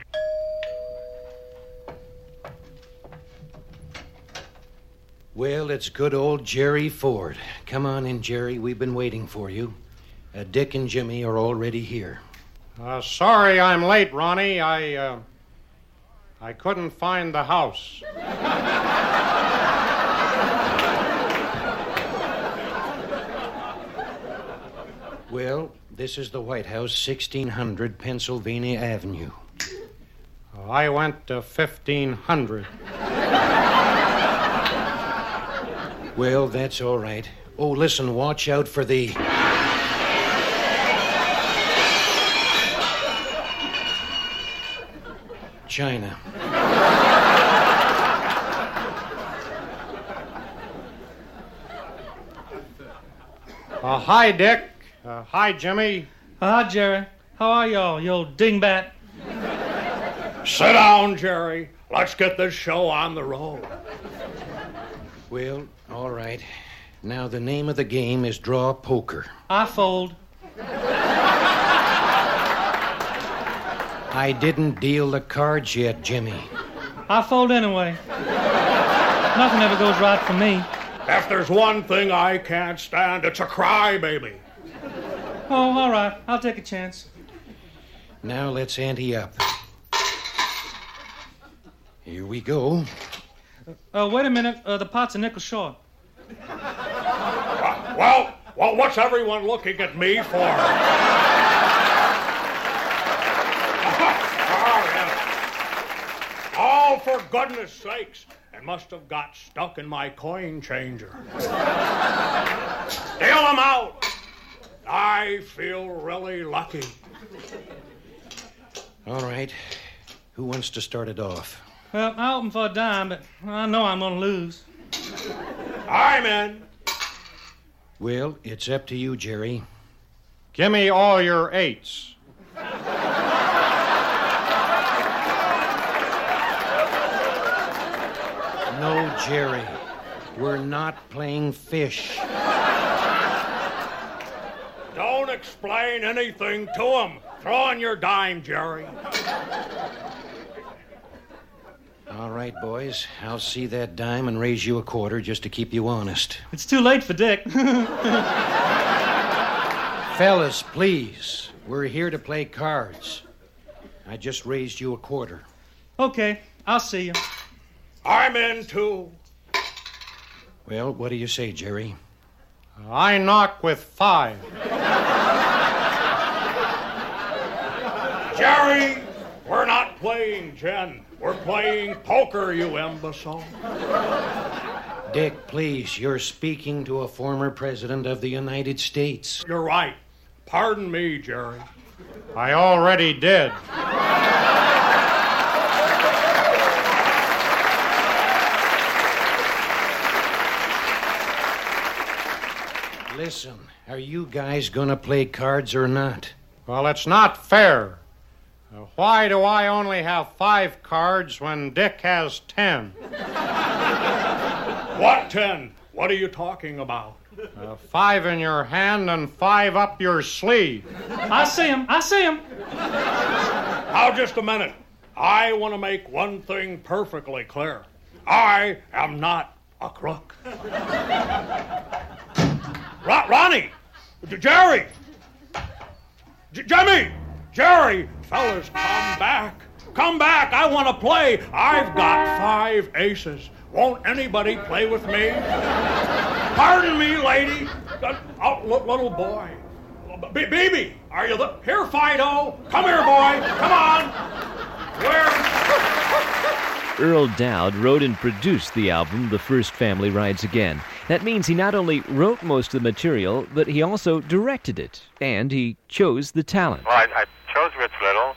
[SPEAKER 5] Well, it's good old Jerry Ford. Come on in, Jerry. We've been waiting for you. Uh, Dick and Jimmy are already here.
[SPEAKER 26] Uh, sorry I'm late, Ronnie. I, uh, I couldn't find the house.
[SPEAKER 5] Well, this is the White House, 1600 Pennsylvania Avenue.
[SPEAKER 26] I went to 1500.
[SPEAKER 5] Well, that's all right. Oh, listen, watch out for the. China.
[SPEAKER 26] Uh, hi, Dick. Uh, hi, Jimmy.
[SPEAKER 27] Hi, Jerry. How are y'all, you old dingbat?
[SPEAKER 26] Sit down, Jerry. Let's get this show on the road.
[SPEAKER 5] Well, all right. Now, the name of the game is draw poker.
[SPEAKER 27] I fold.
[SPEAKER 5] I didn't deal the cards yet, Jimmy.
[SPEAKER 27] I fold anyway. Nothing ever goes right for me.
[SPEAKER 26] If there's one thing I can't stand, it's a crybaby.
[SPEAKER 27] Oh, all right. I'll take a chance.
[SPEAKER 5] Now, let's ante up. Here we go.
[SPEAKER 27] Uh, wait a minute. Uh, the pot's a nickel short.
[SPEAKER 26] Well, well, what's everyone looking at me for? [LAUGHS] Oh, for goodness sakes. It must have got stuck in my coin changer. Deal them out. I feel really lucky.
[SPEAKER 5] All right. Who wants to start it off?
[SPEAKER 27] Well, I open for a dime, but I know I'm gonna lose.
[SPEAKER 26] I'm in.
[SPEAKER 5] Well, it's up to you, Jerry.
[SPEAKER 26] Give me all your eights.
[SPEAKER 5] No, Jerry. We're not playing fish.
[SPEAKER 26] Don't explain anything to him. Throw in your dime, Jerry.
[SPEAKER 5] All right, boys. I'll see that dime and raise you a quarter just to keep you honest.
[SPEAKER 27] It's too late for Dick. [LAUGHS]
[SPEAKER 5] Fellas, please. We're here to play cards. I just raised you a quarter.
[SPEAKER 27] okay, I'll see you.
[SPEAKER 25] I'm in too.
[SPEAKER 5] Well, what do you say, Jerry?
[SPEAKER 26] I knock with five.
[SPEAKER 25] Jerry, we're not playing gin. We're playing poker, you imbecile.
[SPEAKER 5] Dick, please, you're speaking to a former president of the United States.
[SPEAKER 25] You're right. Pardon me, Jerry.
[SPEAKER 26] I already did.
[SPEAKER 5] Listen, are you guys gonna play cards or not?
[SPEAKER 26] Well, it's not fair. Uh, why do I only have five cards when Dick has ten? [LAUGHS]
[SPEAKER 25] What ten? What are you talking about?
[SPEAKER 26] Uh, five in your hand and five up your sleeve.
[SPEAKER 27] I see him. I see him.
[SPEAKER 25] Now, just a minute. I want to make one thing perfectly clear. I am not a crook. Ro- Ronnie! Jerry! J- Jimmy! Jerry! Fellas, come back. Come back. I want to play. I've got five aces. Won't anybody play with me? Pardon me, lady. Uh, Oh, look, little boy. B- Baby, are you the- here, Fido? Come here, boy. Come on. Where?
[SPEAKER 6] Earle Doud wrote and produced the album The First Family Rides Again. That means he not only wrote most of the material, but he also directed it. And he chose the talent.
[SPEAKER 7] Well, I, I chose Rich Little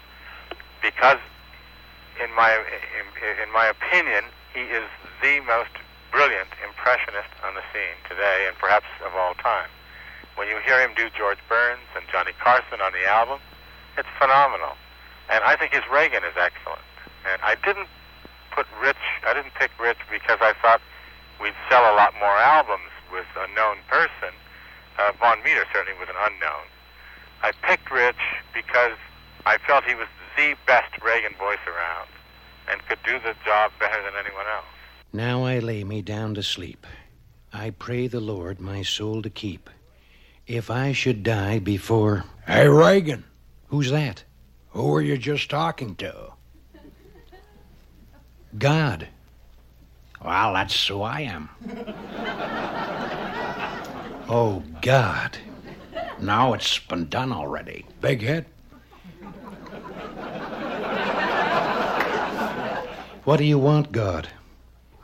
[SPEAKER 7] because, in my in, in my opinion, he is the most brilliant impressionist on the scene today, and perhaps of all time. When you hear him do George Burns and Johnny Carson on the album, it's phenomenal. And I think his Reagan is excellent. And I didn't put Rich. I didn't pick Rich because I thought we'd sell a lot more albums with a known person. Uh, Vaughn Meader certainly was an unknown. I picked Rich because I felt he was the best Reagan voice around and could do the job better than anyone else.
[SPEAKER 5] Now I lay me down to sleep. I pray the Lord my soul to keep. If I should die before.
[SPEAKER 28] Hey, Reagan.
[SPEAKER 5] Who's that?
[SPEAKER 28] Who were you just talking to?
[SPEAKER 5] God.
[SPEAKER 28] Well, that's who I am.
[SPEAKER 5] Oh, God.
[SPEAKER 28] Now it's been done already. Big hit.
[SPEAKER 5] What do you want, God?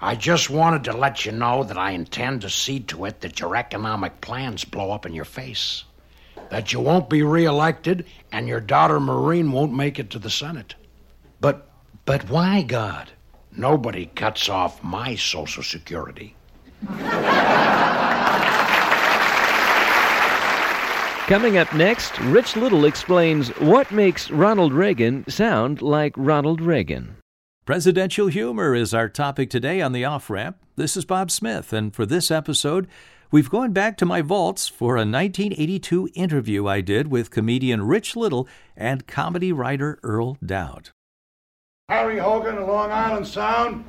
[SPEAKER 28] I just wanted to let you know that I intend to see to it that your economic plans blow up in your face. That you won't be reelected and your daughter Maureen won't make it to the Senate.
[SPEAKER 5] But, but why, God?
[SPEAKER 28] Nobody cuts off my Social Security.
[SPEAKER 6] Coming up next, Rich Little explains what makes Ronald Reagan sound like Ronald Reagan.
[SPEAKER 29] Presidential humor is our topic today on the off ramp. This is Bob Smith, and for this episode, we've gone back to my vaults for a 1982 interview I did with comedian Rich Little and comedy writer Earle Doud.
[SPEAKER 30] Harry Hogan of Long Island Sound.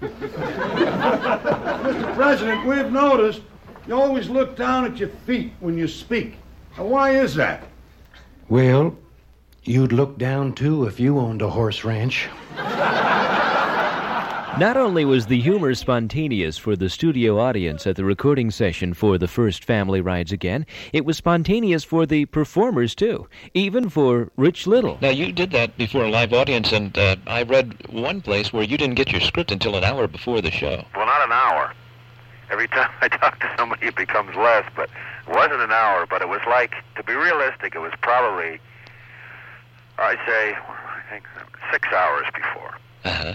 [SPEAKER 30] Mr. President, we've noticed you always look down at your feet when you speak. Now, why is that?
[SPEAKER 5] Well, you'd look down too if you owned a horse ranch.
[SPEAKER 6] Not only was the humor spontaneous for the studio audience at the recording session for The First Family Rides Again, it was spontaneous for the performers too, even for Rich Little.
[SPEAKER 11] Now, you did that before a live audience, and uh, I read one place where you didn't get your script until an hour before the show.
[SPEAKER 9] Well, not an hour. Every time I [LAUGHS] talk to somebody, it becomes less, but it wasn't an hour, but it was like, to be realistic, it was probably, I'd say, I think, six hours before.
[SPEAKER 11] Uh-huh.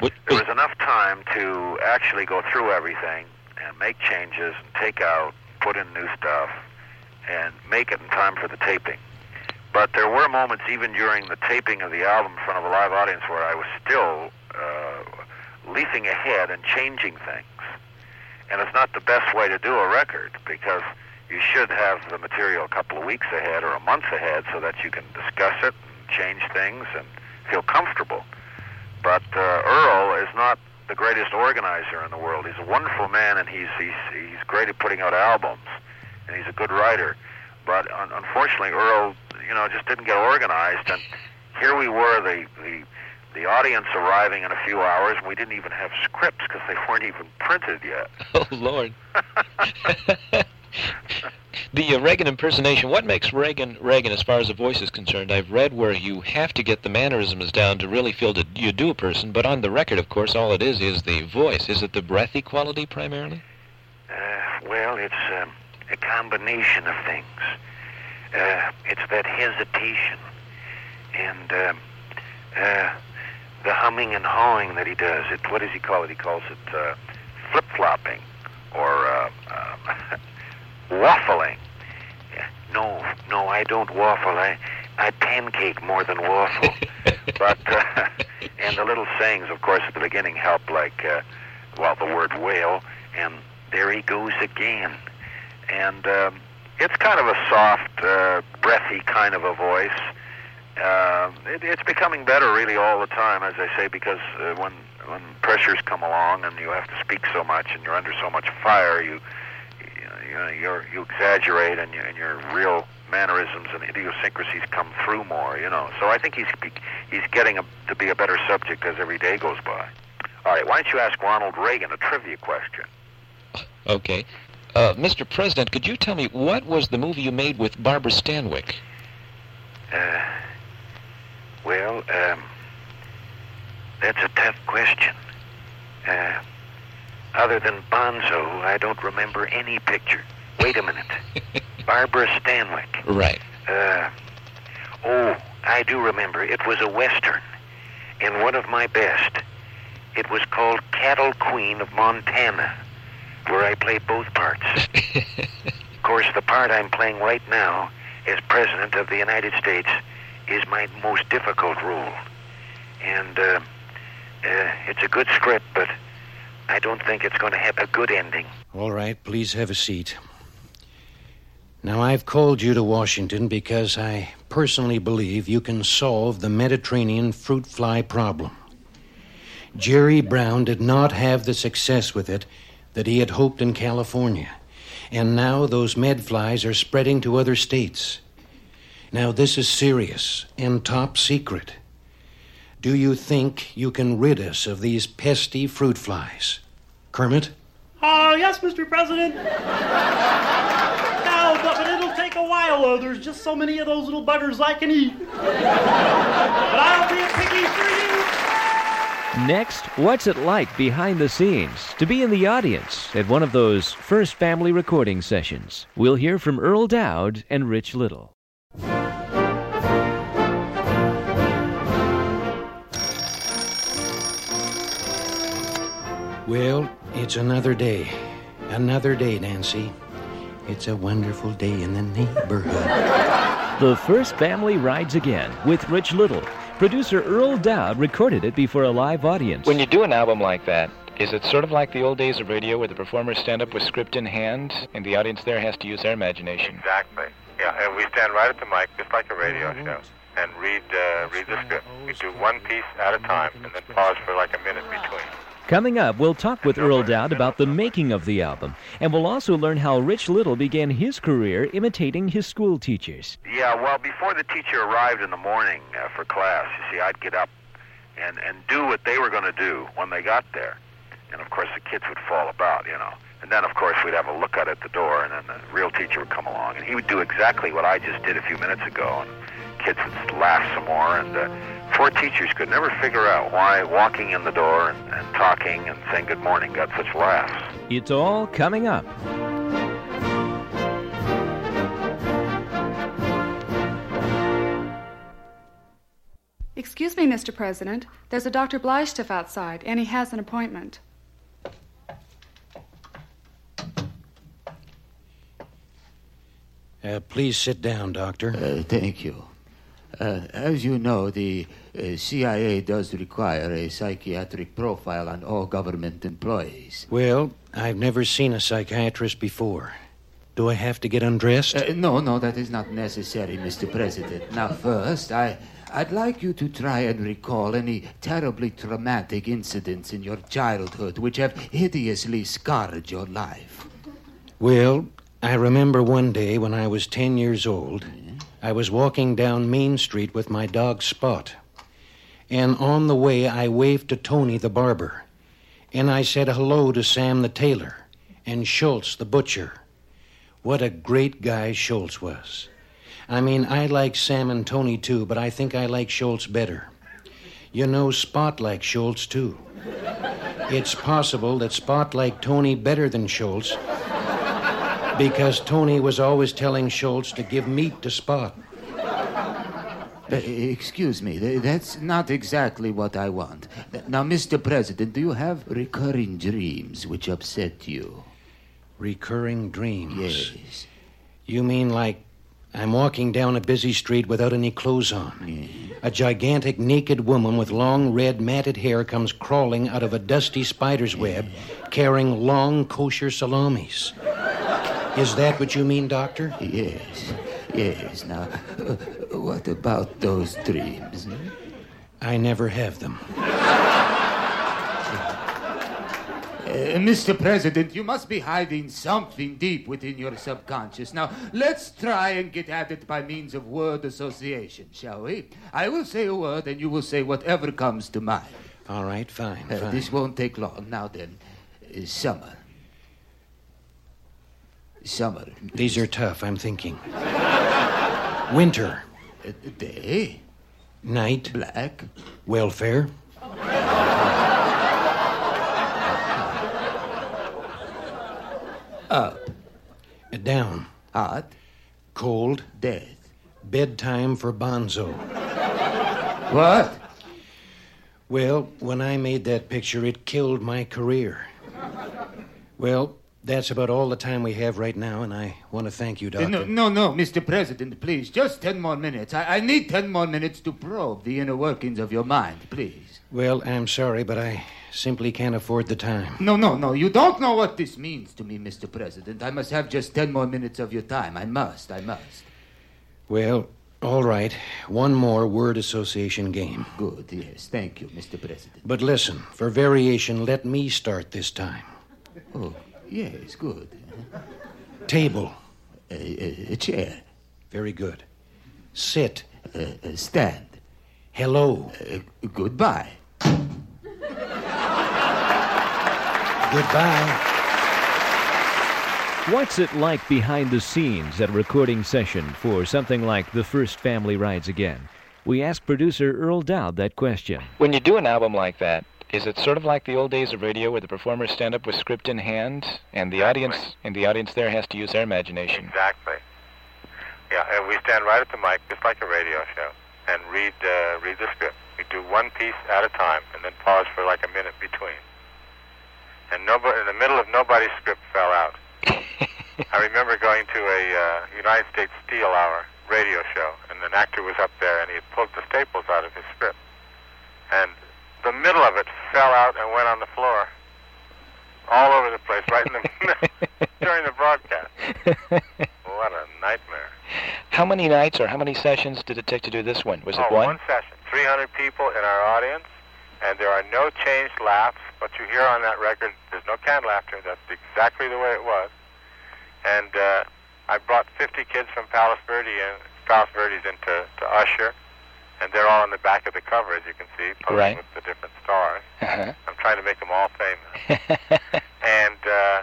[SPEAKER 9] There was enough time to actually go through everything and make changes and take out, put in new stuff, and make it in time for the taping. But there were moments, even during the taping of the album in front of a live audience, where I was still uh, leaping ahead and changing things. And it's not the best way to do a record because you should have the material a couple of weeks ahead or a month ahead so that you can discuss it change things and feel comfortable. But uh, Earle is not the greatest organizer in the world. He's a wonderful man, and he's he's he's great at putting out albums, and he's a good writer. But un- unfortunately, Earle, you know, just didn't get organized, and here we were, the the the audience arriving in a few hours, and we didn't even have scripts because they weren't even printed yet. [LAUGHS]
[SPEAKER 11] Oh, Lord. [LAUGHS] the uh, Reagan impersonation, what makes Reagan Reagan as far as the voice is concerned? I've read where you have to get the mannerisms down to really feel that you do a person, but on the record, of course, all it is is the voice. Is it the breathy quality primarily?
[SPEAKER 9] Uh, well, it's um, a combination of things. Uh, it's that hesitation and um, uh, the humming and hawing that he does. It, what does he call it? He calls it uh, flip flopping or waffling. No, no, I don't waffle. I, I pancake more than waffle. [LAUGHS] but uh, [LAUGHS] and the little sayings, of course, at the beginning help, like uh, well, the word whale, and there he goes again, and um, it's kind of a soft, uh, breathy kind of a voice. Uh, it, it's becoming better, really, all the time, as I say, because uh, when when pressures come along and you have to speak so much and you're under so much fire, you you're, you exaggerate and, you, and your real mannerisms and idiosyncrasies come through more, you know. So I think he's he's getting a, to be a better subject as every day goes by. All right, why don't you ask Ronald Reagan a trivia question?
[SPEAKER 11] Okay. Uh, Mr. President, could you tell me what was the movie you made with Barbara Stanwyck?
[SPEAKER 9] Uh, well, um, that's a tough question. Uh, other than Bonzo, I don't remember any picture. Wait a minute. [LAUGHS] Barbara Stanwyck.
[SPEAKER 11] Right.
[SPEAKER 9] Uh, oh, I do remember. It was a Western, and one of my best. It was called Cattle Queen of Montana, where I play both parts. [LAUGHS] of course, the part I'm playing right now as President of the United States is my most difficult role. And uh, uh, it's a good script, but I don't think it's going to have a good ending.
[SPEAKER 5] All right, please have a seat. Now, I've called you to Washington because I personally believe you can solve the Mediterranean fruit fly problem. Jerry Brown did not have the success with it that he had hoped in California, and now those medflies are spreading to other states. Now, this is serious and top secret. Do you think you can rid us of these pesky fruit flies? Kermit?
[SPEAKER 31] Ah, yes, Mr. President. no, but, but it'll take a while, though. There's just so many of those little buggers I can eat. but I'll be a piggy for you.
[SPEAKER 6] Next, what's it like behind the scenes to be in the audience at one of those first family recording sessions? We'll hear from Earle Doud and Rich Little.
[SPEAKER 5] Well, it's another day. Another day, Nancy. It's a wonderful day in the neighborhood.
[SPEAKER 6] The First Family rides again with Rich Little. Producer Earle Doud recorded it before a live audience.
[SPEAKER 11] When you do an album like that, is it sort of like the old days of radio where the performers stand up with script in hand and the audience there has to use their imagination?
[SPEAKER 7] Exactly. Yeah, and we stand right at the mic, just like a radio show, and read uh, read the script. We do one piece at a time, and then pause for like a minute between.
[SPEAKER 6] Coming up, we'll talk with Earle Doud about the making of the album, and we'll also learn how Rich Little began his career imitating his school teachers.
[SPEAKER 9] Yeah, well, before the teacher arrived in the morning uh, for class, you see, I'd get up and, and do what they were going to do when they got there. And of course, the kids would fall about, you know. And then, of course, we'd have a look out at the door, and then the real teacher would come along, and he would do exactly what I just did a few minutes ago. And kids would laugh some more, and uh, four teachers could never figure out why walking in the door and, and talking and saying good morning got such laughs.
[SPEAKER 6] It's all coming up.
[SPEAKER 21] Excuse me, Mr. President. There's a Dr. Bleistift outside, and he has an appointment.
[SPEAKER 5] Uh, please sit down, Doctor.
[SPEAKER 32] Uh, thank you. Uh, as you know, the uh, CIA does require a psychiatric profile on all government employees.
[SPEAKER 5] Well, I've never seen a psychiatrist before. Do I have to get undressed?
[SPEAKER 32] Uh, no, no, that is not necessary, Mr. President. Now, first, I, I'd like you to try and recall any terribly traumatic incidents in your childhood which have hideously scarred your life.
[SPEAKER 5] Well, I remember one day when I was 10 years old, I was walking down Main Street with my dog Spot. And on the way, I waved to Tony the barber. And I said hello to Sam the tailor and Schultz the butcher. What a great guy Schultz was. I mean, I like Sam and Tony too, but I think I like Schultz better. You know, Spot likes Schultz too. It's possible that Spot liked Tony better than Schultz because Tony was always telling Schultz to give meat to Spot.
[SPEAKER 32] Uh, excuse me, that's not exactly what I want. Now, Mr. President, do you have recurring dreams which upset you?
[SPEAKER 5] Recurring dreams?
[SPEAKER 32] Yes.
[SPEAKER 5] You mean like I'm walking down a busy street without any clothes on? A gigantic naked woman with long red matted hair comes crawling out of a dusty spider's web carrying long kosher salamis. Is that what you mean, Doctor?
[SPEAKER 32] Yes. Yes. Now, uh, what about those dreams?
[SPEAKER 5] I never have them.
[SPEAKER 32] Uh, Mr. President, you must be hiding something deep within your subconscious. Now, let's try and get at it by means of word association, shall we? I will say a word, and you will say whatever comes to mind.
[SPEAKER 5] All right, fine,
[SPEAKER 32] Uh,
[SPEAKER 5] fine.
[SPEAKER 32] this won't take long. Now then, uh, summer. Summer.
[SPEAKER 5] These are tough, I'm thinking. Winter.
[SPEAKER 32] Day.
[SPEAKER 5] Night.
[SPEAKER 32] Black.
[SPEAKER 5] Welfare.
[SPEAKER 32] Up.
[SPEAKER 5] Down.
[SPEAKER 32] Hot.
[SPEAKER 5] Cold.
[SPEAKER 32] Death.
[SPEAKER 5] Bedtime for Bonzo.
[SPEAKER 32] What?
[SPEAKER 5] Well, when I made that picture, it killed my career. Well, that's about all the time we have right now, and I want to thank you,
[SPEAKER 32] Uh,
[SPEAKER 5] Doctor.
[SPEAKER 32] No, no, no, Mr. President, please. Just ten more minutes. I, I need ten more minutes to probe the inner workings of your mind, please.
[SPEAKER 5] Well, I'm sorry, but I simply can't afford the time.
[SPEAKER 32] No, no, no. You don't know what this means to me, Mr. President. I must have just ten more minutes of your time. I must, I must.
[SPEAKER 5] Well, all right. One more word association game.
[SPEAKER 32] Good, yes. Thank you, Mr. President.
[SPEAKER 5] But listen, for variation, let me start this time.
[SPEAKER 32] Oh, yes, good.
[SPEAKER 5] Table.
[SPEAKER 32] A, a, a chair.
[SPEAKER 5] Very good. Sit.
[SPEAKER 32] A, a stand.
[SPEAKER 5] Hello.
[SPEAKER 32] Uh, goodbye.
[SPEAKER 5] Goodbye.
[SPEAKER 6] What's it like behind the scenes at a recording session for something like The First Family Rides Again? We asked producer Earle Doud that question.
[SPEAKER 11] When you do an album like that, is it sort of like the old days of radio where the performers stand up with script in hand and the audience and the audience there has to use their imagination?
[SPEAKER 7] Exactly. Yeah, and we stand right at the mic, just like a radio show, and read uh, read the script. We do one piece at a time, and then pause for like a minute between. And nobody, in the middle of nobody's script fell out. [LAUGHS] I remember going to a uh, United States Steel Hour radio show, and an actor was up there, and he had pulled the staples out of his script, and the middle of it fell out and went on the floor, all over the place, right in the [LAUGHS] during the broadcast. What a nightmare!
[SPEAKER 11] How many nights or how many sessions did it take to do this one? Was it
[SPEAKER 7] oh,
[SPEAKER 11] one?
[SPEAKER 7] one session, 300 people in our audience, and there are no changed laughs. What you hear on that record, there's no canned laughter. That's exactly the way it was. And uh, I brought 50 kids from Palos Verde in, Palos Verdes into to Usher, and they're all on the back of the cover, as you can see, posing
[SPEAKER 11] Right.
[SPEAKER 7] with the different stars.
[SPEAKER 11] Uh-huh.
[SPEAKER 7] I'm trying to make them all famous. [LAUGHS] and uh,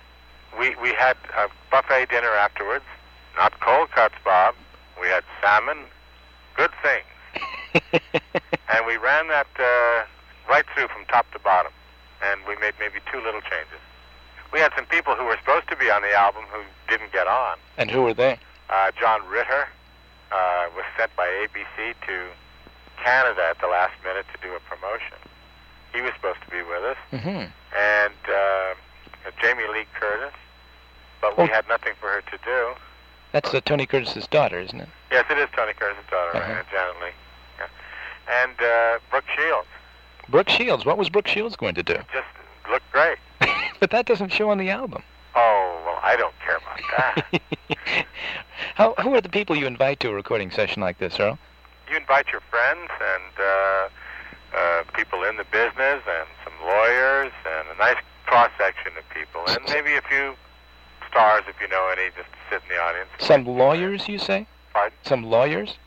[SPEAKER 7] we we had a buffet dinner afterwards. Not cold cuts, Bob. We had salmon, good things. [LAUGHS] and we ran that uh, right through from top to bottom, and we made maybe two little changes. We had some people who were supposed to be on the album who didn't get on.
[SPEAKER 11] And who were they?
[SPEAKER 7] Uh, John Ritter uh, was sent by ABC to Canada at the last minute to do a promotion. He was supposed to be with us,
[SPEAKER 11] Mm-hmm.
[SPEAKER 7] and uh, Jamie Lee Curtis, but we
[SPEAKER 11] Oh.
[SPEAKER 7] had nothing for her to do.
[SPEAKER 11] That's uh, Tony Curtis's daughter, isn't it?
[SPEAKER 7] Yes, it is Tony Curtis' daughter,
[SPEAKER 11] Uh-huh.
[SPEAKER 7] right? Janet Leigh. Yeah. And uh, Brooke Shields
[SPEAKER 11] Brooke Shields. What was Brooke Shields going to do?
[SPEAKER 7] just looked great. [LAUGHS]
[SPEAKER 11] But that doesn't show on the album.
[SPEAKER 7] Oh, well, I don't care about that. [LAUGHS]
[SPEAKER 11] How, who are the people you invite to a recording session like this, Earle?
[SPEAKER 7] You invite your friends and uh, uh, people in the business and some lawyers and a nice cross section of people and maybe a few stars if you know any just to sit in the audience.
[SPEAKER 11] Some lawyers, you say?
[SPEAKER 7] Pardon?
[SPEAKER 11] Some lawyers?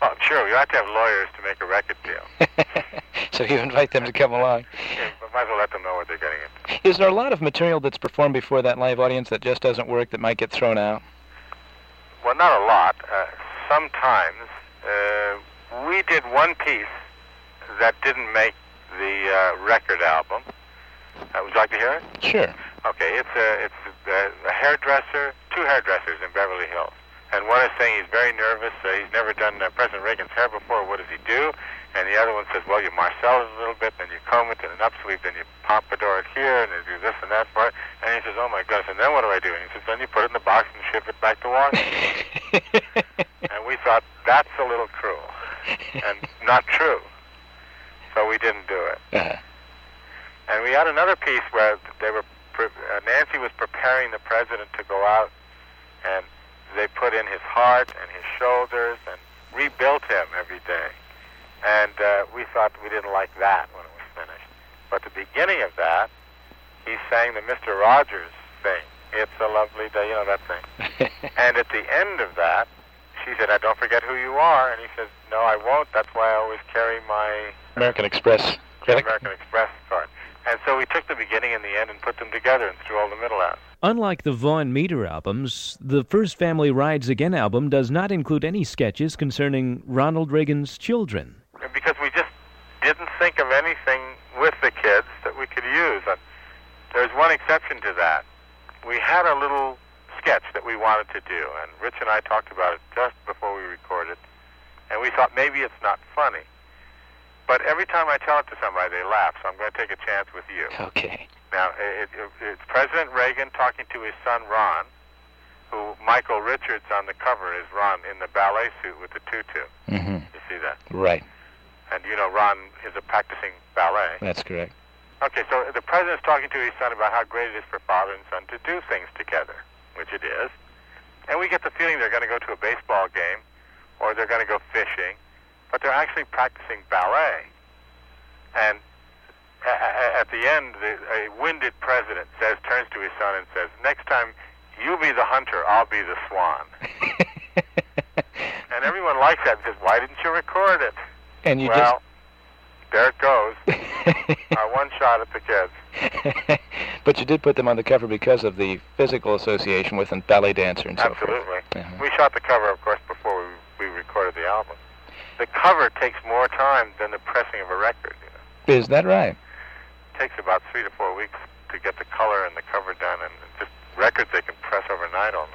[SPEAKER 7] Well, sure, you have to have lawyers to make a record deal. [LAUGHS]
[SPEAKER 11] So you invite them to come along.
[SPEAKER 7] Yeah, but might as well let them know what they're getting into.
[SPEAKER 11] Is there a lot of material that's performed before that live audience that just doesn't work that might get thrown out?
[SPEAKER 7] Well, not a lot. Uh, sometimes we did one piece that didn't make the uh, record album. Uh, would you like to hear it?
[SPEAKER 11] Sure.
[SPEAKER 7] Okay, it's a it's a, a hairdresser, two hairdressers in Beverly Hills, and one is saying he's very nervous. Uh, he's never done uh, President Reagan's hair before. What does he do? And the other one says, well, you marcel it a little bit, then you comb it, and an upsweep, then you pompadour it here, and you do this and that part. And he says, oh my goodness, and then what do I do? And he says, then you put it in the box and ship it back to Washington. [LAUGHS] thought that's a little cruel and [LAUGHS] not true, so we didn't do it.
[SPEAKER 11] Uh-huh.
[SPEAKER 7] And we had another piece where they were pre- uh, Nancy was preparing the president to go out, and they put in his heart and his shoulders and rebuilt him every day. And uh, we thought we didn't like that when it was finished. But the beginning of that, he sang the Mister Rogers thing. It's a lovely day, you know that thing. [LAUGHS] and at the end of that, she said, "Now don't forget who you are." And he says, "No, I won't. That's why I always carry my
[SPEAKER 11] American Express credit.
[SPEAKER 7] American Express card." And so we took the beginning and the end and put them together and threw all the middle out.
[SPEAKER 6] Unlike the Vaughn Meader albums, the First Family Rides Again album does not include any sketches concerning Ronald Reagan's children.
[SPEAKER 7] because we just didn't think of anything with the kids that we could use. Uh, there's one exception to that. We had a little sketch that we wanted to do, and Rich and I talked about it just before we recorded, and we thought maybe it's not funny. But every time I tell it to somebody, they laugh, so I'm going to take a chance with you.
[SPEAKER 11] Okay.
[SPEAKER 7] Now, it, it, it's President Reagan talking to his son Ron, who Michael Richards on the cover is Ron in the ballet suit with the tutu.
[SPEAKER 11] Mm-hmm.
[SPEAKER 7] You see that?
[SPEAKER 11] Right.
[SPEAKER 7] And you know Ron is a practicing ballet.
[SPEAKER 11] That's correct.
[SPEAKER 7] Okay, so the president's talking to his son about how great it is for father and son to do things together, which it is. And we get the feeling they're going to go to a baseball game or they're going to go fishing, but they're actually practicing ballet. And at the end, the, a winded president says, turns to his son and says, "Next time, you be the hunter, I'll be the swan." [LAUGHS] and everyone likes that and says, "Why didn't you record it?"
[SPEAKER 11] And you
[SPEAKER 7] well, there it goes. [LAUGHS] uh, one shot at the kids. [LAUGHS]
[SPEAKER 11] but you did put them on the cover because of the physical association with a ballet dancer and so
[SPEAKER 7] Absolutely.
[SPEAKER 11] forth. Uh-huh.
[SPEAKER 7] We shot the cover, of course, before we, we recorded the album. The cover takes more time than the pressing of a record. You know?
[SPEAKER 11] Is that right?
[SPEAKER 7] It takes about three to four weeks to get the color and the cover done, and just records they can press overnight almost.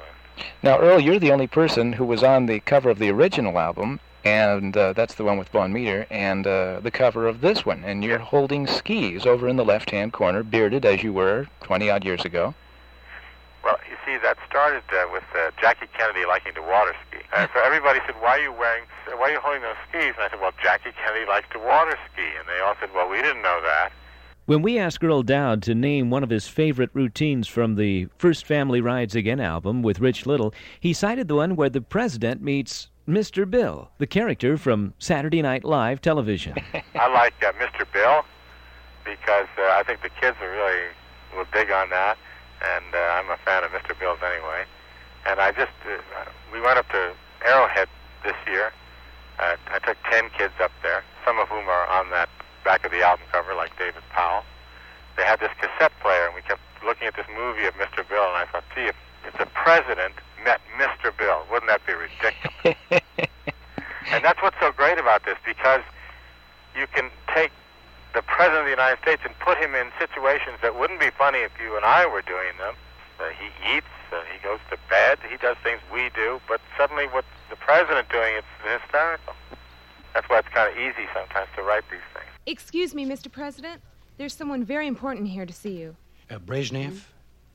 [SPEAKER 11] Now, Earle, you're the only person who was on the cover of the original album, and uh, that's the one with Vaughn Meader, and uh, the cover of this one. And you're holding skis over in the left-hand corner, bearded as you were 20 odd years ago.
[SPEAKER 7] Well, you see, that started uh, with uh, Jackie Kennedy liking to water ski. Uh, so everybody said, "Why are you wearing? Why are you holding those skis?" And I said, "Well, Jackie Kennedy likes to water ski." And they all said, "Well, we didn't know that."
[SPEAKER 6] When we asked Earle Doud to name one of his favorite routines from the First Family Rides Again album with Rich Little, he cited the one where the president meets Mr. Bill, the character from Saturday Night Live television. [LAUGHS]
[SPEAKER 7] I like uh, Mr. Bill because uh, I think the kids are really will dig on that, and uh, I'm a fan of Mr. Bill's anyway. And I just uh, we went up to Arrowhead this year. Uh, I took ten kids up there, some of whom are on that back of the album cover, like David Powell. They had this cassette player, and we kept looking at this movie of Mr. Bill, and I thought, gee, if, if the president met Mr. Bill, wouldn't that be ridiculous? [LAUGHS] and that's what's so great about this, because you can take the president of the United States and put him in situations that wouldn't be funny if you and I were doing them. Uh, he eats, uh, he goes to bed, he does things we do, but suddenly with the president doing it's hysterical. That's why it's kind of easy sometimes to write these things.
[SPEAKER 33] Excuse me, Mr. President. There's someone very important here to see you.
[SPEAKER 28] Uh, Brezhnev?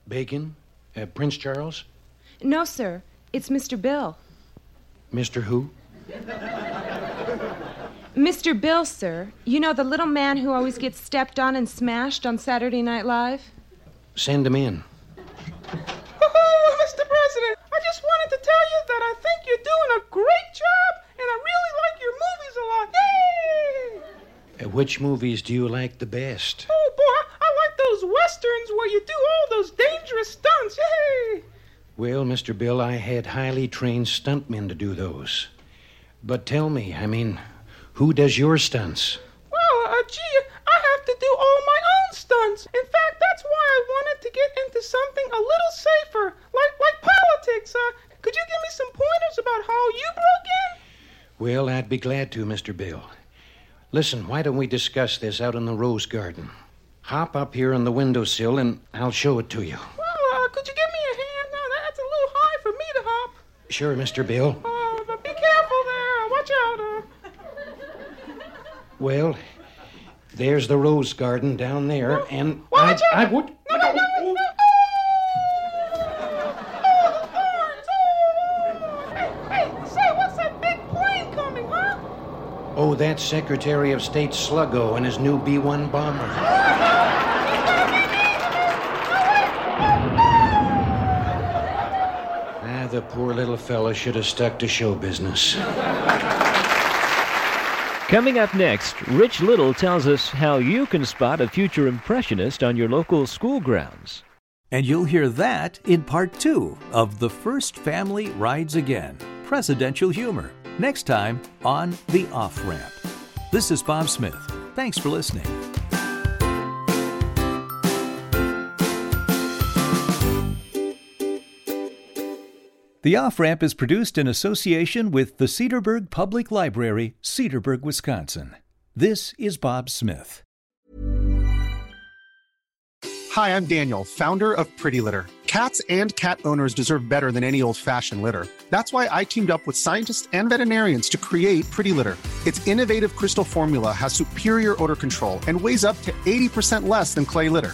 [SPEAKER 28] Begin? Uh, Prince Charles?
[SPEAKER 33] No, sir. It's Mr. Bill.
[SPEAKER 28] Mr. Who?
[SPEAKER 33] Mr. Bill, sir. You know the little man who always gets stepped on and smashed on Saturday Night Live?
[SPEAKER 28] Send him in.
[SPEAKER 34] Oh, Mr. President, I just wanted to tell you that I think you're doing a great job, and I really like your movies a lot. Yay!
[SPEAKER 5] Uh, which movies do you like the best?
[SPEAKER 34] Oh, boy, I like those westerns where you do all those dangerous stunts. Hey!
[SPEAKER 5] Well, Mr. Bill, I had highly trained stuntmen to do those. But tell me, I mean, who does your stunts?
[SPEAKER 34] Well, uh, gee, I have to do all my own stunts. In fact, that's why I wanted to get into something a little safer, like like politics. Uh, could you give me some pointers about how you broke in?
[SPEAKER 5] Well, I'd be glad to, Mr. Bill. Listen, why don't we discuss this out in the rose garden? Hop up here on the windowsill and I'll show it to you.
[SPEAKER 34] Well, uh, could you give me a hand? No, that's a little high for me to hop.
[SPEAKER 5] Sure, Mr. Bill.
[SPEAKER 34] Uh, but be careful there. Watch out.
[SPEAKER 5] Well, there's the rose garden down there, and
[SPEAKER 34] Watch
[SPEAKER 5] I,
[SPEAKER 34] out.
[SPEAKER 5] I would.
[SPEAKER 34] No, no, no, no. Hey, hey, say, what's that big plane coming, huh?
[SPEAKER 5] Oh, that's Secretary of State Sluggo and his new B 1 bomber. Ah, the poor little fella should have stuck to show business.
[SPEAKER 6] Coming up next, Rich Little tells us how you can spot a future impressionist on your local school grounds.
[SPEAKER 29] And you'll hear that in part two of The First Family Rides Again Presidential Humor, next time on The Off Ramp. This is Bob Smith. Thanks for listening. The Off Ramp is produced in association with the Cedarburg Public Library, Cedarburg, Wisconsin. This is Bob Smith.
[SPEAKER 35] Hi, I'm Daniel, founder of Pretty Litter. Cats and cat owners deserve better than any old fashioned litter. That's why I teamed up with scientists and veterinarians to create Pretty Litter. Its innovative crystal formula has superior odor control and weighs up to 80% less than clay litter.